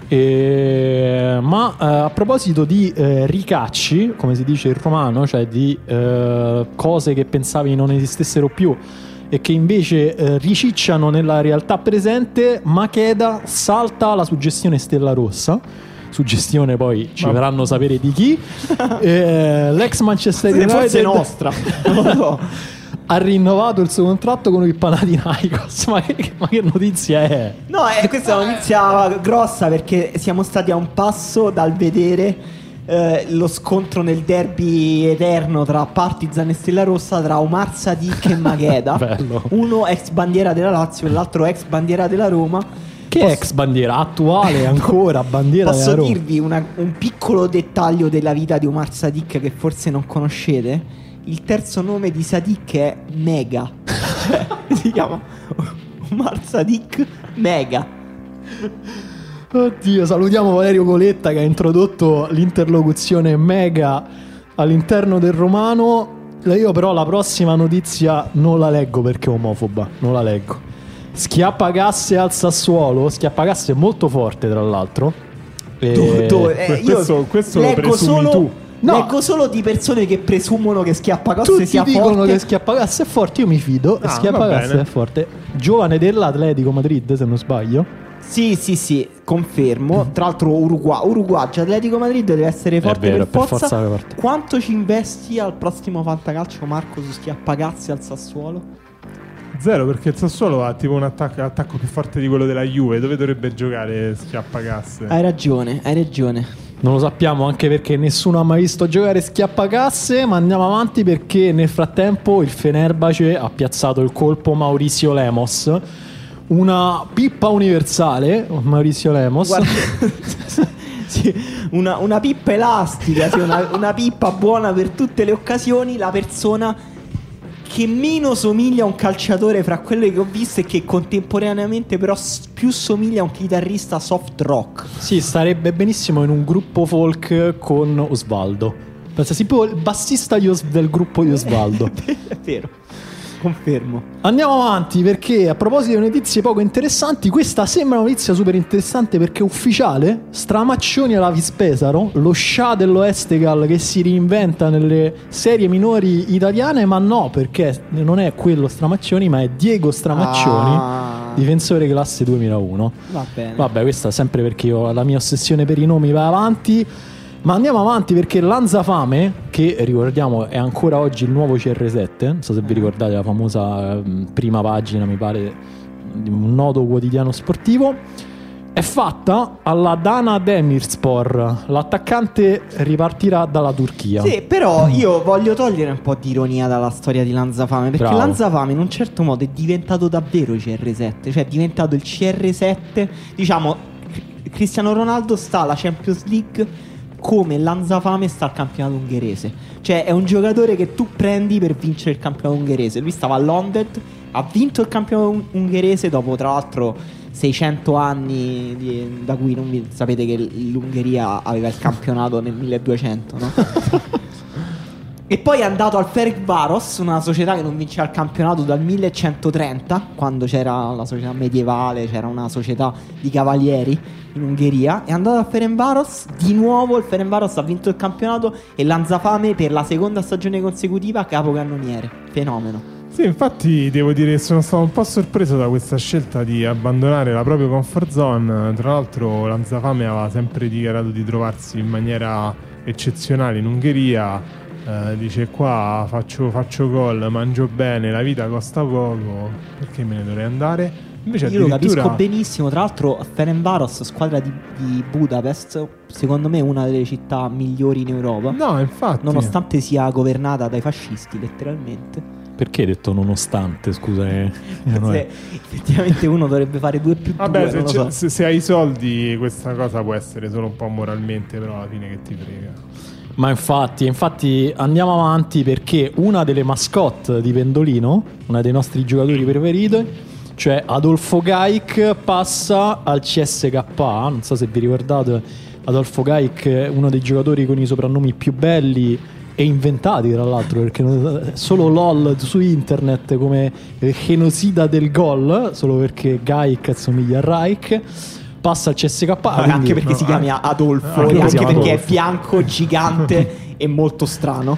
Speaker 2: E- Ma eh, a proposito di eh, ricacci, come si dice in romano, cioè di eh, cose che pensavi non esistessero più e che invece eh, ricicciano nella realtà presente, Makeda salta la suggestione Stella Rossa. Suggestione poi ci
Speaker 3: Ma-
Speaker 2: faranno sapere di chi. Eh, l'ex Manchester United
Speaker 1: Forse nostra, non lo so.
Speaker 2: ha rinnovato il suo contratto con il Panathinaikos. Ma che, ma che notizia è?
Speaker 1: No, eh, questa è una notizia grossa perché siamo stati a un passo dal vedere eh, lo scontro nel derby eterno tra Partizan e Stella Rossa tra Omar Sadik e Magheda. Uno ex bandiera della Lazio e l'altro ex bandiera della Roma.
Speaker 2: Che
Speaker 1: Posso-
Speaker 2: ex bandiera attuale ancora bandiera
Speaker 1: Posso
Speaker 2: della Roma.
Speaker 1: dirvi una- un piccolo dettaglio della vita di Omar Sadik che forse non conoscete? Il terzo nome di Sadik è Mega. Si chiama Omar Sadik Mega.
Speaker 2: Oddio, salutiamo Valerio Coletta che ha introdotto l'interlocuzione mega all'interno del romano. Io però la prossima notizia non la leggo perché è omofoba, non la leggo. Schiappagasse al Sassuolo, Schiappagasse molto forte tra l'altro. E-
Speaker 1: Dove- dove- eh, io
Speaker 3: questo- questo lo presumi
Speaker 1: solo,
Speaker 3: tu.
Speaker 2: No.
Speaker 1: leggo solo di persone che presumono che Schiappagasse
Speaker 2: Tutti
Speaker 1: sia
Speaker 2: dicono
Speaker 1: forte.
Speaker 2: che Schiappagasse è forte, io mi fido.
Speaker 3: Ah, bene.
Speaker 2: è forte. Giovane dell'Atletico Madrid, se non sbaglio.
Speaker 1: Sì, sì, sì, confermo. Tra l'altro Uruguay, Uruguay, cioè Atletico Madrid deve essere forte
Speaker 2: vero,
Speaker 1: per
Speaker 2: per
Speaker 1: forza.
Speaker 2: forza forte.
Speaker 1: Quanto ci investi al prossimo Fantacalcio Marco su Schiappagazzi al Sassuolo?
Speaker 3: Zero, perché il Sassuolo ha tipo un attacco, attacco più forte di quello della Juve. Dove dovrebbe giocare Schiappagasse?
Speaker 1: Hai ragione, hai ragione.
Speaker 2: Non lo sappiamo anche perché nessuno ha mai visto giocare schiappacasse, ma andiamo avanti perché nel frattempo il Fenerbahce ha piazzato il colpo Maurizio Lemos. Una pippa universale, Maurizio Lemos.
Speaker 1: Guarda, una, una pippa elastica, sì, una, una pippa buona per tutte le occasioni. La persona che meno somiglia a un calciatore fra quelle che ho visto e che contemporaneamente però più somiglia a un chitarrista soft rock.
Speaker 2: Sì, starebbe benissimo in un gruppo folk con Osvaldo. Pensa, tipo il bassista del gruppo di Osvaldo.
Speaker 1: È vero. Confermo.
Speaker 2: Andiamo avanti perché a proposito di notizie poco interessanti, questa sembra una notizia super interessante perché è ufficiale. Stramaccioni alla Vispesaro, lo scià dello Estegal che si reinventa nelle serie minori italiane, ma no, perché non è quello Stramaccioni, ma è Diego Stramaccioni,
Speaker 1: Ah.
Speaker 2: difensore classe 2001.
Speaker 1: Va bene.
Speaker 2: Vabbè, questa sempre perché io, la mia ossessione per i nomi va avanti. Ma andiamo avanti perché Lanzafame, che ricordiamo è ancora oggi il nuovo CR7, non so se vi ricordate la famosa ehm, prima pagina, mi pare, di un noto quotidiano sportivo, è fatta alla Dana Demirspor. L'attaccante ripartirà dalla Turchia.
Speaker 1: Sì, però io voglio togliere un po' di ironia dalla storia di Lanzafame. Perché
Speaker 2: Bravo.
Speaker 1: Lanzafame in un certo modo è diventato davvero CR7. Cioè è diventato il CR7. Diciamo, Cristiano Ronaldo sta alla Champions League come Lanzafame sta al campionato ungherese. Cioè è un giocatore che tu prendi per vincere il campionato ungherese. Lui stava all'Ondet, ha vinto il campionato un- ungherese dopo tra l'altro 600 anni di- da cui non vi- sapete che l'Ungheria aveva il campionato nel 1200, no? E poi è andato al Ferencváros, una società che non vinceva il campionato dal 1130, quando c'era la società medievale, c'era una società di cavalieri in Ungheria. È andato al Ferencváros, di nuovo il Ferencváros ha vinto il campionato e Lanzafame per la seconda stagione consecutiva capocannoniere. Fenomeno.
Speaker 3: Sì, infatti devo dire che sono stato un po' sorpreso da questa scelta di abbandonare la propria comfort zone. Tra l'altro Lanzafame aveva sempre dichiarato di trovarsi in maniera eccezionale in Ungheria. Eh, dice qua faccio, faccio gol, mangio bene, la vita costa poco, perché me ne dovrei andare? Invece
Speaker 1: Io lo capisco benissimo, tra l'altro Ferencváros, squadra di, di Budapest, secondo me una delle città migliori in Europa.
Speaker 3: No, infatti.
Speaker 1: Nonostante sia governata dai fascisti, letteralmente.
Speaker 2: Perché hai detto nonostante, scusa? eh?
Speaker 1: Se effettivamente uno dovrebbe fare due più due,
Speaker 3: Vabbè, se,
Speaker 1: non lo
Speaker 3: c'è-
Speaker 1: so.
Speaker 3: se- se hai i soldi questa cosa può essere solo un po' moralmente, però alla fine che ti frega.
Speaker 2: Ma infatti, infatti andiamo avanti perché una delle mascotte di Pendolino, una dei nostri giocatori preferiti, cioè Adolfo Gaik, passa al CSKA. Non so se vi ricordate, Adolfo Gaik uno dei giocatori con i soprannomi più belli e inventati tra l'altro perché solo LOL su internet come eh, genocida del gol solo perché Gaik assomiglia a Reich passa al CSKA
Speaker 1: Vabbè,
Speaker 2: quindi-
Speaker 1: anche perché si
Speaker 3: no,
Speaker 1: chiama Adolfo
Speaker 3: anche perché
Speaker 1: anche
Speaker 3: si
Speaker 1: perché è
Speaker 2: Adolfo.
Speaker 1: bianco, gigante e molto strano.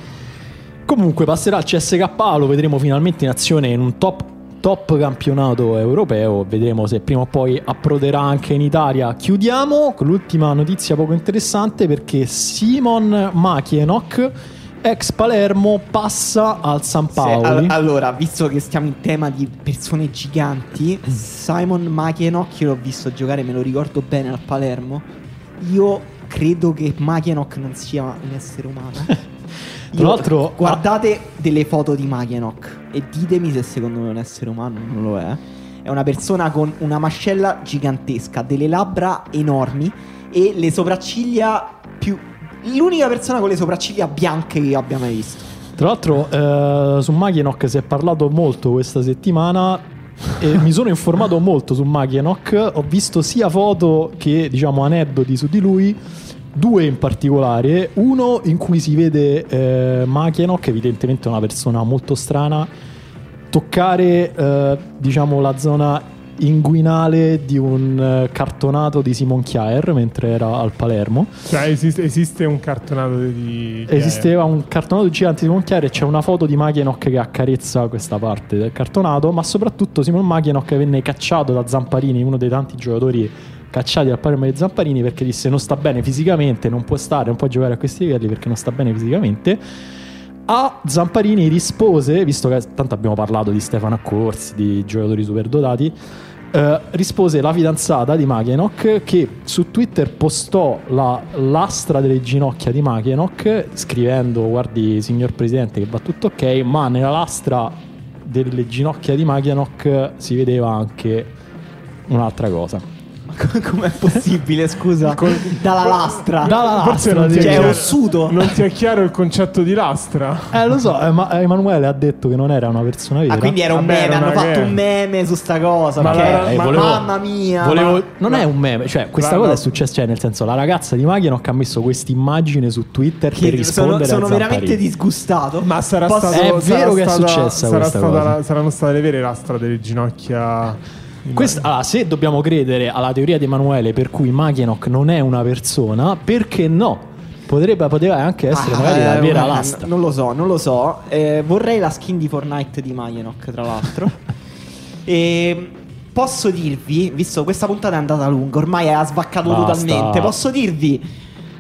Speaker 2: Comunque passerà al CSKA, lo vedremo finalmente in azione in un top, top campionato europeo, vedremo se prima o poi approderà anche in Italia. Chiudiamo con l'ultima notizia poco interessante perché Simon Makienok, ex Palermo, passa al San Paolo.
Speaker 1: al- allora, visto che stiamo in tema di persone giganti, Simon io l'ho visto giocare, me lo ricordo bene al Palermo. Io credo che Makienok non sia un essere umano.
Speaker 2: Tra l'altro-
Speaker 1: guardate delle foto di Makienok e ditemi se secondo me è un essere umano non lo è. È una persona con una mascella gigantesca, delle labbra enormi e le sopracciglia più l'unica persona con le sopracciglia bianche che io abbia mai visto.
Speaker 2: Tra l'altro eh, su Makienok si è parlato molto questa settimana e mi sono informato molto su Makienok, ho visto sia foto che diciamo aneddoti su di lui, due in particolare, uno in cui si vede eh, Makienok, evidentemente una persona molto strana, toccare eh, diciamo la zona inguinale di un eh, cartonato di Simon Kjaer mentre era al Palermo.
Speaker 3: Cioè, esiste, esiste un cartonato di.
Speaker 2: Esisteva un cartonato gigante di Simon Chiari e c'è una foto di Makienok che accarezza questa parte del cartonato, ma soprattutto Simon Makienok venne cacciato da Zamparini, uno dei tanti giocatori cacciati dal Palermo dei Zamparini perché disse non sta bene fisicamente, non può stare, non può giocare a questi livelli perché non sta bene fisicamente. A Zamparini rispose, visto che tanto abbiamo parlato di Stefano Accorsi, di giocatori superdotati, eh, rispose la fidanzata di Makienok che su Twitter postò la lastra delle ginocchia di Makienok scrivendo guardi signor presidente che va tutto ok ma nella lastra delle ginocchia di Makienok si vedeva anche un'altra cosa
Speaker 1: Com'è possibile, scusa? Dalla lastra.
Speaker 2: Dalla
Speaker 3: Forse
Speaker 2: lastra,
Speaker 3: non ti,
Speaker 2: sì.
Speaker 3: è
Speaker 1: Cioè, è
Speaker 3: chiaro,
Speaker 1: ossuto.
Speaker 3: non ti è chiaro il concetto di lastra?
Speaker 2: Eh, lo so, eh, ma Emanuele ha detto che non era una persona vera.
Speaker 1: Ah, quindi era un
Speaker 3: Vabbè,
Speaker 1: meme,
Speaker 3: era
Speaker 1: hanno fatto
Speaker 3: che-
Speaker 1: un meme su sta cosa.
Speaker 3: Ma
Speaker 1: perché-
Speaker 3: la-
Speaker 2: Eh,
Speaker 3: ma-
Speaker 2: volevo-
Speaker 1: mamma mia.
Speaker 2: Volevo-
Speaker 1: ma-
Speaker 2: non
Speaker 3: ma-
Speaker 2: è un meme, cioè questa
Speaker 3: Ma-
Speaker 2: cosa è successa, cioè nel senso la ragazza di Maghinoc ha messo questa immagine su Twitter per
Speaker 1: che sono,
Speaker 2: rispondere
Speaker 1: sono
Speaker 2: a
Speaker 1: veramente disgustato.
Speaker 3: Ma sarà
Speaker 1: Posso-
Speaker 3: stato,
Speaker 2: È
Speaker 3: sarà
Speaker 2: vero che è
Speaker 3: stata-
Speaker 2: successa
Speaker 3: sarà
Speaker 2: questa
Speaker 3: stata
Speaker 2: cosa.
Speaker 3: saranno state le vere lastra delle ginocchia.
Speaker 2: Questa- allora, se dobbiamo credere alla teoria di Emanuele per cui Maghinoc non è una persona, perché no? Potrebbe, poteva anche essere
Speaker 1: Ah,
Speaker 2: magari la
Speaker 1: eh,
Speaker 2: vera
Speaker 1: guarda,
Speaker 2: lastra.
Speaker 1: Non lo so, non lo so. Eh, vorrei la skin di Fortnite di Magnenock, tra l'altro. e posso dirvi, visto che questa puntata è andata lunga, ormai ha svaccato
Speaker 2: Basta.
Speaker 1: totalmente, posso dirvi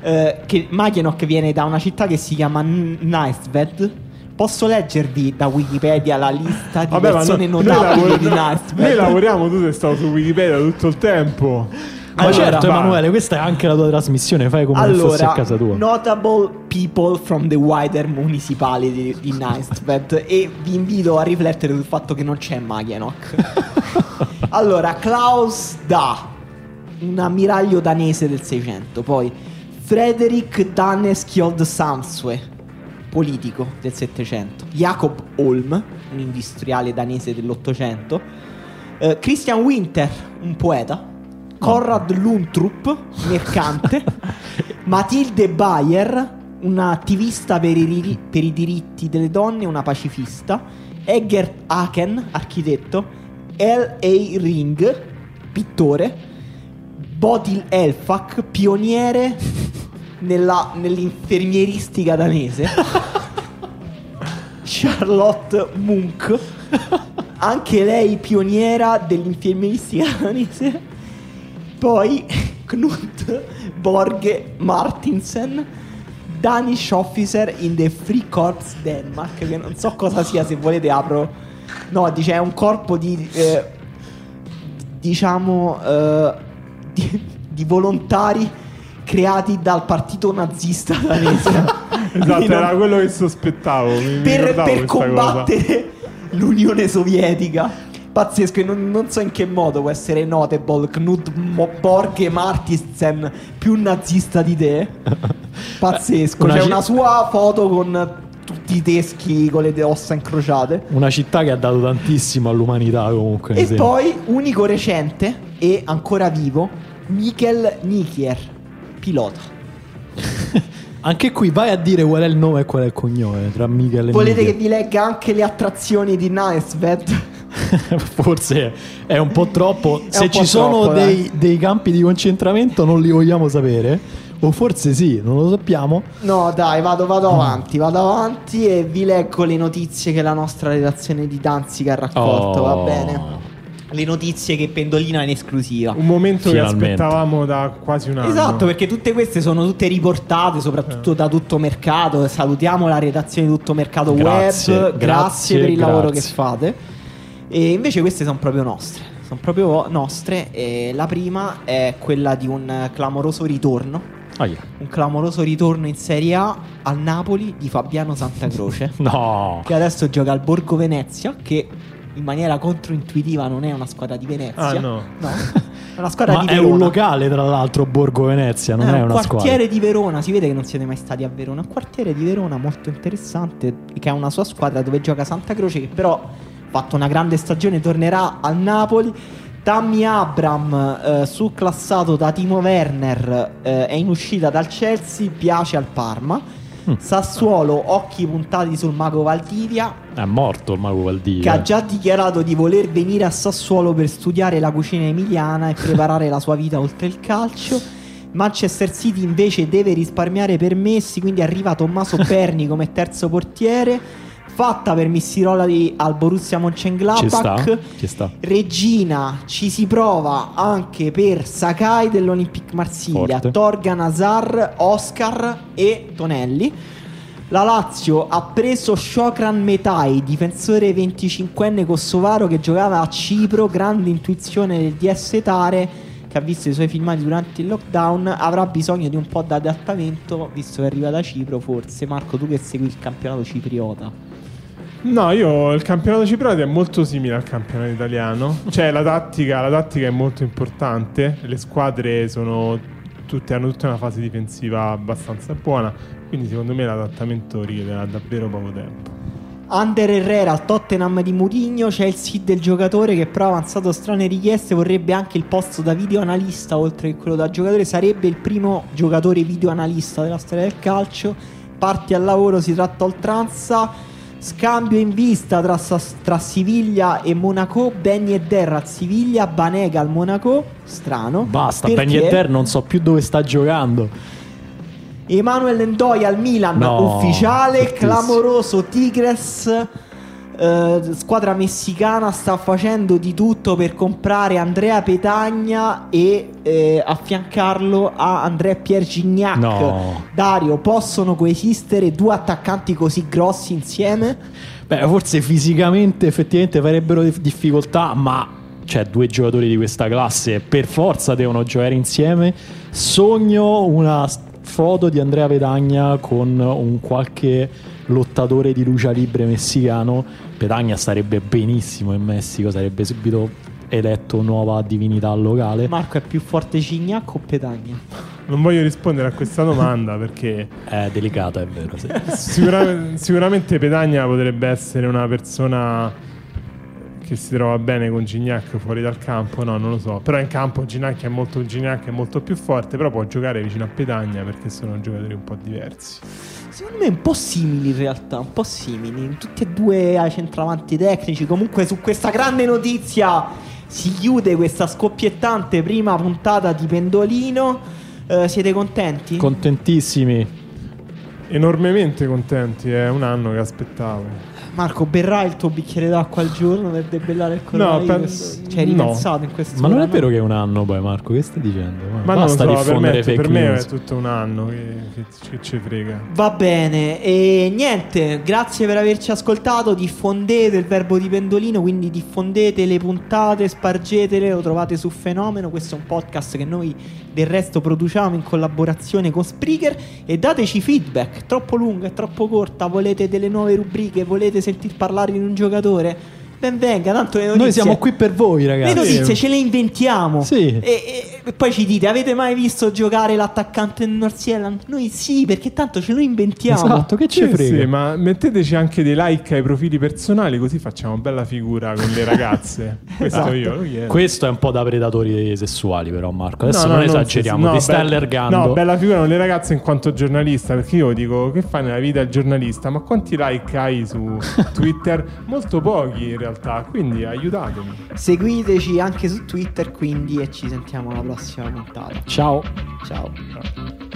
Speaker 1: eh, che Magnenock viene da una città che si chiama N- Niceved. Posso leggervi da Wikipedia la lista di
Speaker 3: Vabbè,
Speaker 1: persone
Speaker 3: no- noi,
Speaker 1: notabili
Speaker 3: lavor-
Speaker 1: di
Speaker 3: noi
Speaker 1: Niceved?
Speaker 3: lavoriamo, tu sei stato su Wikipedia tutto il tempo.
Speaker 2: Ma
Speaker 1: Allora,
Speaker 2: certo. Emanuele, questa è anche la tua trasmissione, fai come se fosse
Speaker 1: Allora,
Speaker 2: a casa tua.
Speaker 1: notable people from the wider municipality di Niceved e vi invito a riflettere sul fatto che non c'è Magnenock. allora, Klaus Da, un ammiraglio danese del 600, poi Frederick Daneskjold Samsue, politico del 700, Jacob Holm, un industriale danese dell'800, eh, Christian Winter, un poeta, Konrad Luntrup, mercante, Matilde Bayer, un'attivista per i, per i diritti delle donne, una pacifista, Eggert Haken, architetto, L.A. Ring, pittore, Bodil Elfak, pioniere nella- nell'infermieristica danese, Charlotte Munk, anche lei pioniera dell'infermieristica danese, poi Knut Borge Martinsen, Danish Officer in the Free Corps Denmark, che non so cosa sia, se volete apro... No, dice è un corpo di... eh, diciamo... eh, di, di volontari creati dal partito nazista danese.
Speaker 3: Esatto,
Speaker 1: non-
Speaker 3: era quello che sospettavo. Mi, mi
Speaker 1: per,
Speaker 3: ricordavo
Speaker 1: per combattere l'Unione Sovietica. Pazzesco, e non, non so in che modo può essere notable Knut Borge Martinsen più nazista di te. Pazzesco,
Speaker 2: Una
Speaker 1: c'è
Speaker 2: ci-
Speaker 1: una sua foto con tutti i teschi con le ossa incrociate.
Speaker 2: Una città che ha dato tantissimo all'umanità comunque. mi
Speaker 1: E poi, unico recente e ancora vivo, Mikel Nikier, pilota.
Speaker 2: Anche qui vai a dire qual è il nome e qual è il cognome tra Michele e
Speaker 1: Volete che
Speaker 2: Michele.
Speaker 1: vi legga anche le attrazioni di Niceved?
Speaker 2: Forse è un po' troppo. Se ci sono
Speaker 1: troppo,
Speaker 2: dei, dei campi di concentramento non li vogliamo sapere. O forse sì, non lo sappiamo.
Speaker 1: No, dai, vado, vado
Speaker 2: Mm.
Speaker 1: avanti, vado avanti e vi leggo le notizie che la nostra redazione di Danzica ha raccolto,
Speaker 2: Oh.
Speaker 1: va bene? Le notizie che Pendolino ha in esclusiva.
Speaker 3: Un momento
Speaker 2: Finalmente.
Speaker 3: che aspettavamo da quasi un anno.
Speaker 1: Esatto, perché tutte queste sono tutte riportate, soprattutto da tutto mercato. Salutiamo la redazione di tutto mercato
Speaker 2: Grazie,
Speaker 1: web. Grazie,
Speaker 2: grazie,
Speaker 1: per il lavoro che
Speaker 2: grazie.
Speaker 1: fate. E invece queste sono proprio nostre. Sono proprio nostre. E la prima è quella di un eh, clamoroso ritorno.
Speaker 2: Ah, yeah.
Speaker 1: Un clamoroso ritorno in Serie A al Napoli di Fabiano Santacroce.
Speaker 2: No.
Speaker 1: che adesso gioca al Borgo Venezia. Che in maniera controintuitiva non è una squadra di Venezia.
Speaker 3: Ah, no.
Speaker 1: è una squadra
Speaker 2: Ma
Speaker 1: di
Speaker 2: è
Speaker 1: Verona.
Speaker 2: un locale, tra l'altro, Borgo Venezia, non è
Speaker 1: un
Speaker 2: una
Speaker 1: quartiere
Speaker 2: squadra.
Speaker 1: di Verona, si vede che non siete mai stati a Verona. Un quartiere di Verona molto interessante, che ha una sua squadra dove gioca Santa Croce, che però ha fatto una grande stagione, tornerà al Napoli. Tammy Abram, eh, succlassato da Timo Werner, eh, è in uscita dal Chelsea, piace al Parma.
Speaker 2: Mm.
Speaker 1: Sassuolo, occhi puntati sul mago Valdivia,
Speaker 2: È morto il mago
Speaker 1: che
Speaker 2: Valdivia.
Speaker 1: ha già dichiarato di voler venire a Sassuolo per studiare la cucina emiliana e preparare la sua vita oltre il calcio. Manchester City invece deve risparmiare permessi, quindi arriva Tommaso Perni come terzo portiere. Fatta per Missirola di- al Borussia
Speaker 2: Ci sta,
Speaker 1: Mönchengladbach.
Speaker 2: ci sta.
Speaker 1: Regina ci si prova anche per Sakai dell'Olympique Marsiglia,
Speaker 2: Forte.
Speaker 1: Torgan Hazard, Oscar e Tonelli. La Lazio ha preso Shokran Metai, difensore 25enne kosovaro che giocava a Cipro, grande intuizione del DS Tare che ha visto i suoi filmati durante il lockdown, avrà bisogno di un po' di adattamento visto che arriva da Cipro forse. Marco, tu che segui il campionato cipriota.
Speaker 3: No, io il campionato cipriota è molto simile al campionato italiano. Cioè, la tattica, la tattica è molto importante. Le squadre sono tutte, hanno tutta una fase difensiva abbastanza buona. Quindi, secondo me, l'adattamento richiederà davvero poco tempo.
Speaker 1: Under Herrera al Tottenham di Mourinho c'è il sit del giocatore che però ha avanzato strane richieste vorrebbe anche il posto da video analista oltre che quello da giocatore sarebbe il primo giocatore video analista della storia del calcio parti al lavoro si tratta oltranza scambio in vista tra, tra Siviglia e Monaco Benny Eder al Siviglia Banega al Monaco strano
Speaker 2: basta Benny Eder non so più dove sta giocando
Speaker 1: Emanuele Endoi al Milan no, ufficiale, fortissimo. clamoroso Tigres. Eh, squadra messicana sta facendo di tutto per comprare Andrea Petagna e eh, affiancarlo a Andrea Pierre Gignac.
Speaker 2: No.
Speaker 1: Dario, possono coesistere due attaccanti così grossi insieme?
Speaker 2: Beh, forse fisicamente effettivamente farebbero difficoltà, ma cioè due giocatori di questa classe per forza devono giocare insieme. Sogno una foto di Andrea Pedagna con un qualche lottatore di lucia libre messicano. Pedagna starebbe benissimo in Messico, sarebbe subito eletto nuova divinità locale.
Speaker 1: Marco è più forte Cignac o Pedagna?
Speaker 3: Non voglio rispondere a questa domanda perché
Speaker 2: è delicata, è vero. Sì.
Speaker 3: Sicuramente, sicuramente Pedagna potrebbe essere una persona che si trova bene con Gignac fuori dal campo, no, non lo so. Però in campo Gignac è molto, Gignac è molto più forte, però può giocare vicino a Petagna perché sono giocatori un po' diversi.
Speaker 1: Secondo me un po' simili in realtà, un po' simili. Tutti e due ai centravanti tecnici. Comunque su questa grande notizia si chiude questa scoppiettante prima puntata di Pendolino. Uh, siete contenti?
Speaker 2: Contentissimi.
Speaker 3: Enormemente contenti, è un anno che aspettavo.
Speaker 1: Marco, berrai il tuo bicchiere d'acqua al giorno per debellare il coronavirus? No, penso... Cioè, hai ripensato no. in questo
Speaker 2: Ma non è vero che è un anno poi, Marco, che stai dicendo?
Speaker 3: Ma Basta non so, diffondere per me, per me è tutto un anno che, che, che, ci frega.
Speaker 1: Va bene, e niente, grazie per averci ascoltato, diffondete il verbo di pendolino, quindi diffondete le puntate, spargetele, lo trovate su Fenomeno, questo è un podcast che noi del resto produciamo in collaborazione con Spreaker e dateci feedback, troppo lunga, troppo corta, volete delle nuove rubriche, volete sentir parlare di un giocatore? Ben venga, tanto le notizie.
Speaker 2: Noi siamo qui per voi, ragazzi.
Speaker 1: Le notizie ce le inventiamo.
Speaker 2: Sì.
Speaker 1: E, e, e poi ci dite: avete mai visto giocare l'attaccante del North Zealand? Noi sì, perché tanto ce lo inventiamo.
Speaker 2: Esatto, che ci
Speaker 3: sì,
Speaker 2: frega.
Speaker 3: Sì, ma metteteci anche dei like ai profili personali, così facciamo bella figura con le ragazze. Questo esatto. io.
Speaker 2: Questo è un po' da predatori sessuali, però, Marco. Adesso no, non no, esageriamo. No, ti stai allargando.
Speaker 3: No, bella figura con le ragazze in quanto giornalista. Perché io dico: che fai nella vita il giornalista? Ma quanti like hai su Twitter? Molto pochi in realtà. Quindi aiutatemi.
Speaker 1: Seguiteci anche su Twitter quindi e ci sentiamo alla prossima puntata.
Speaker 2: Ciao.
Speaker 1: Ciao. Ciao.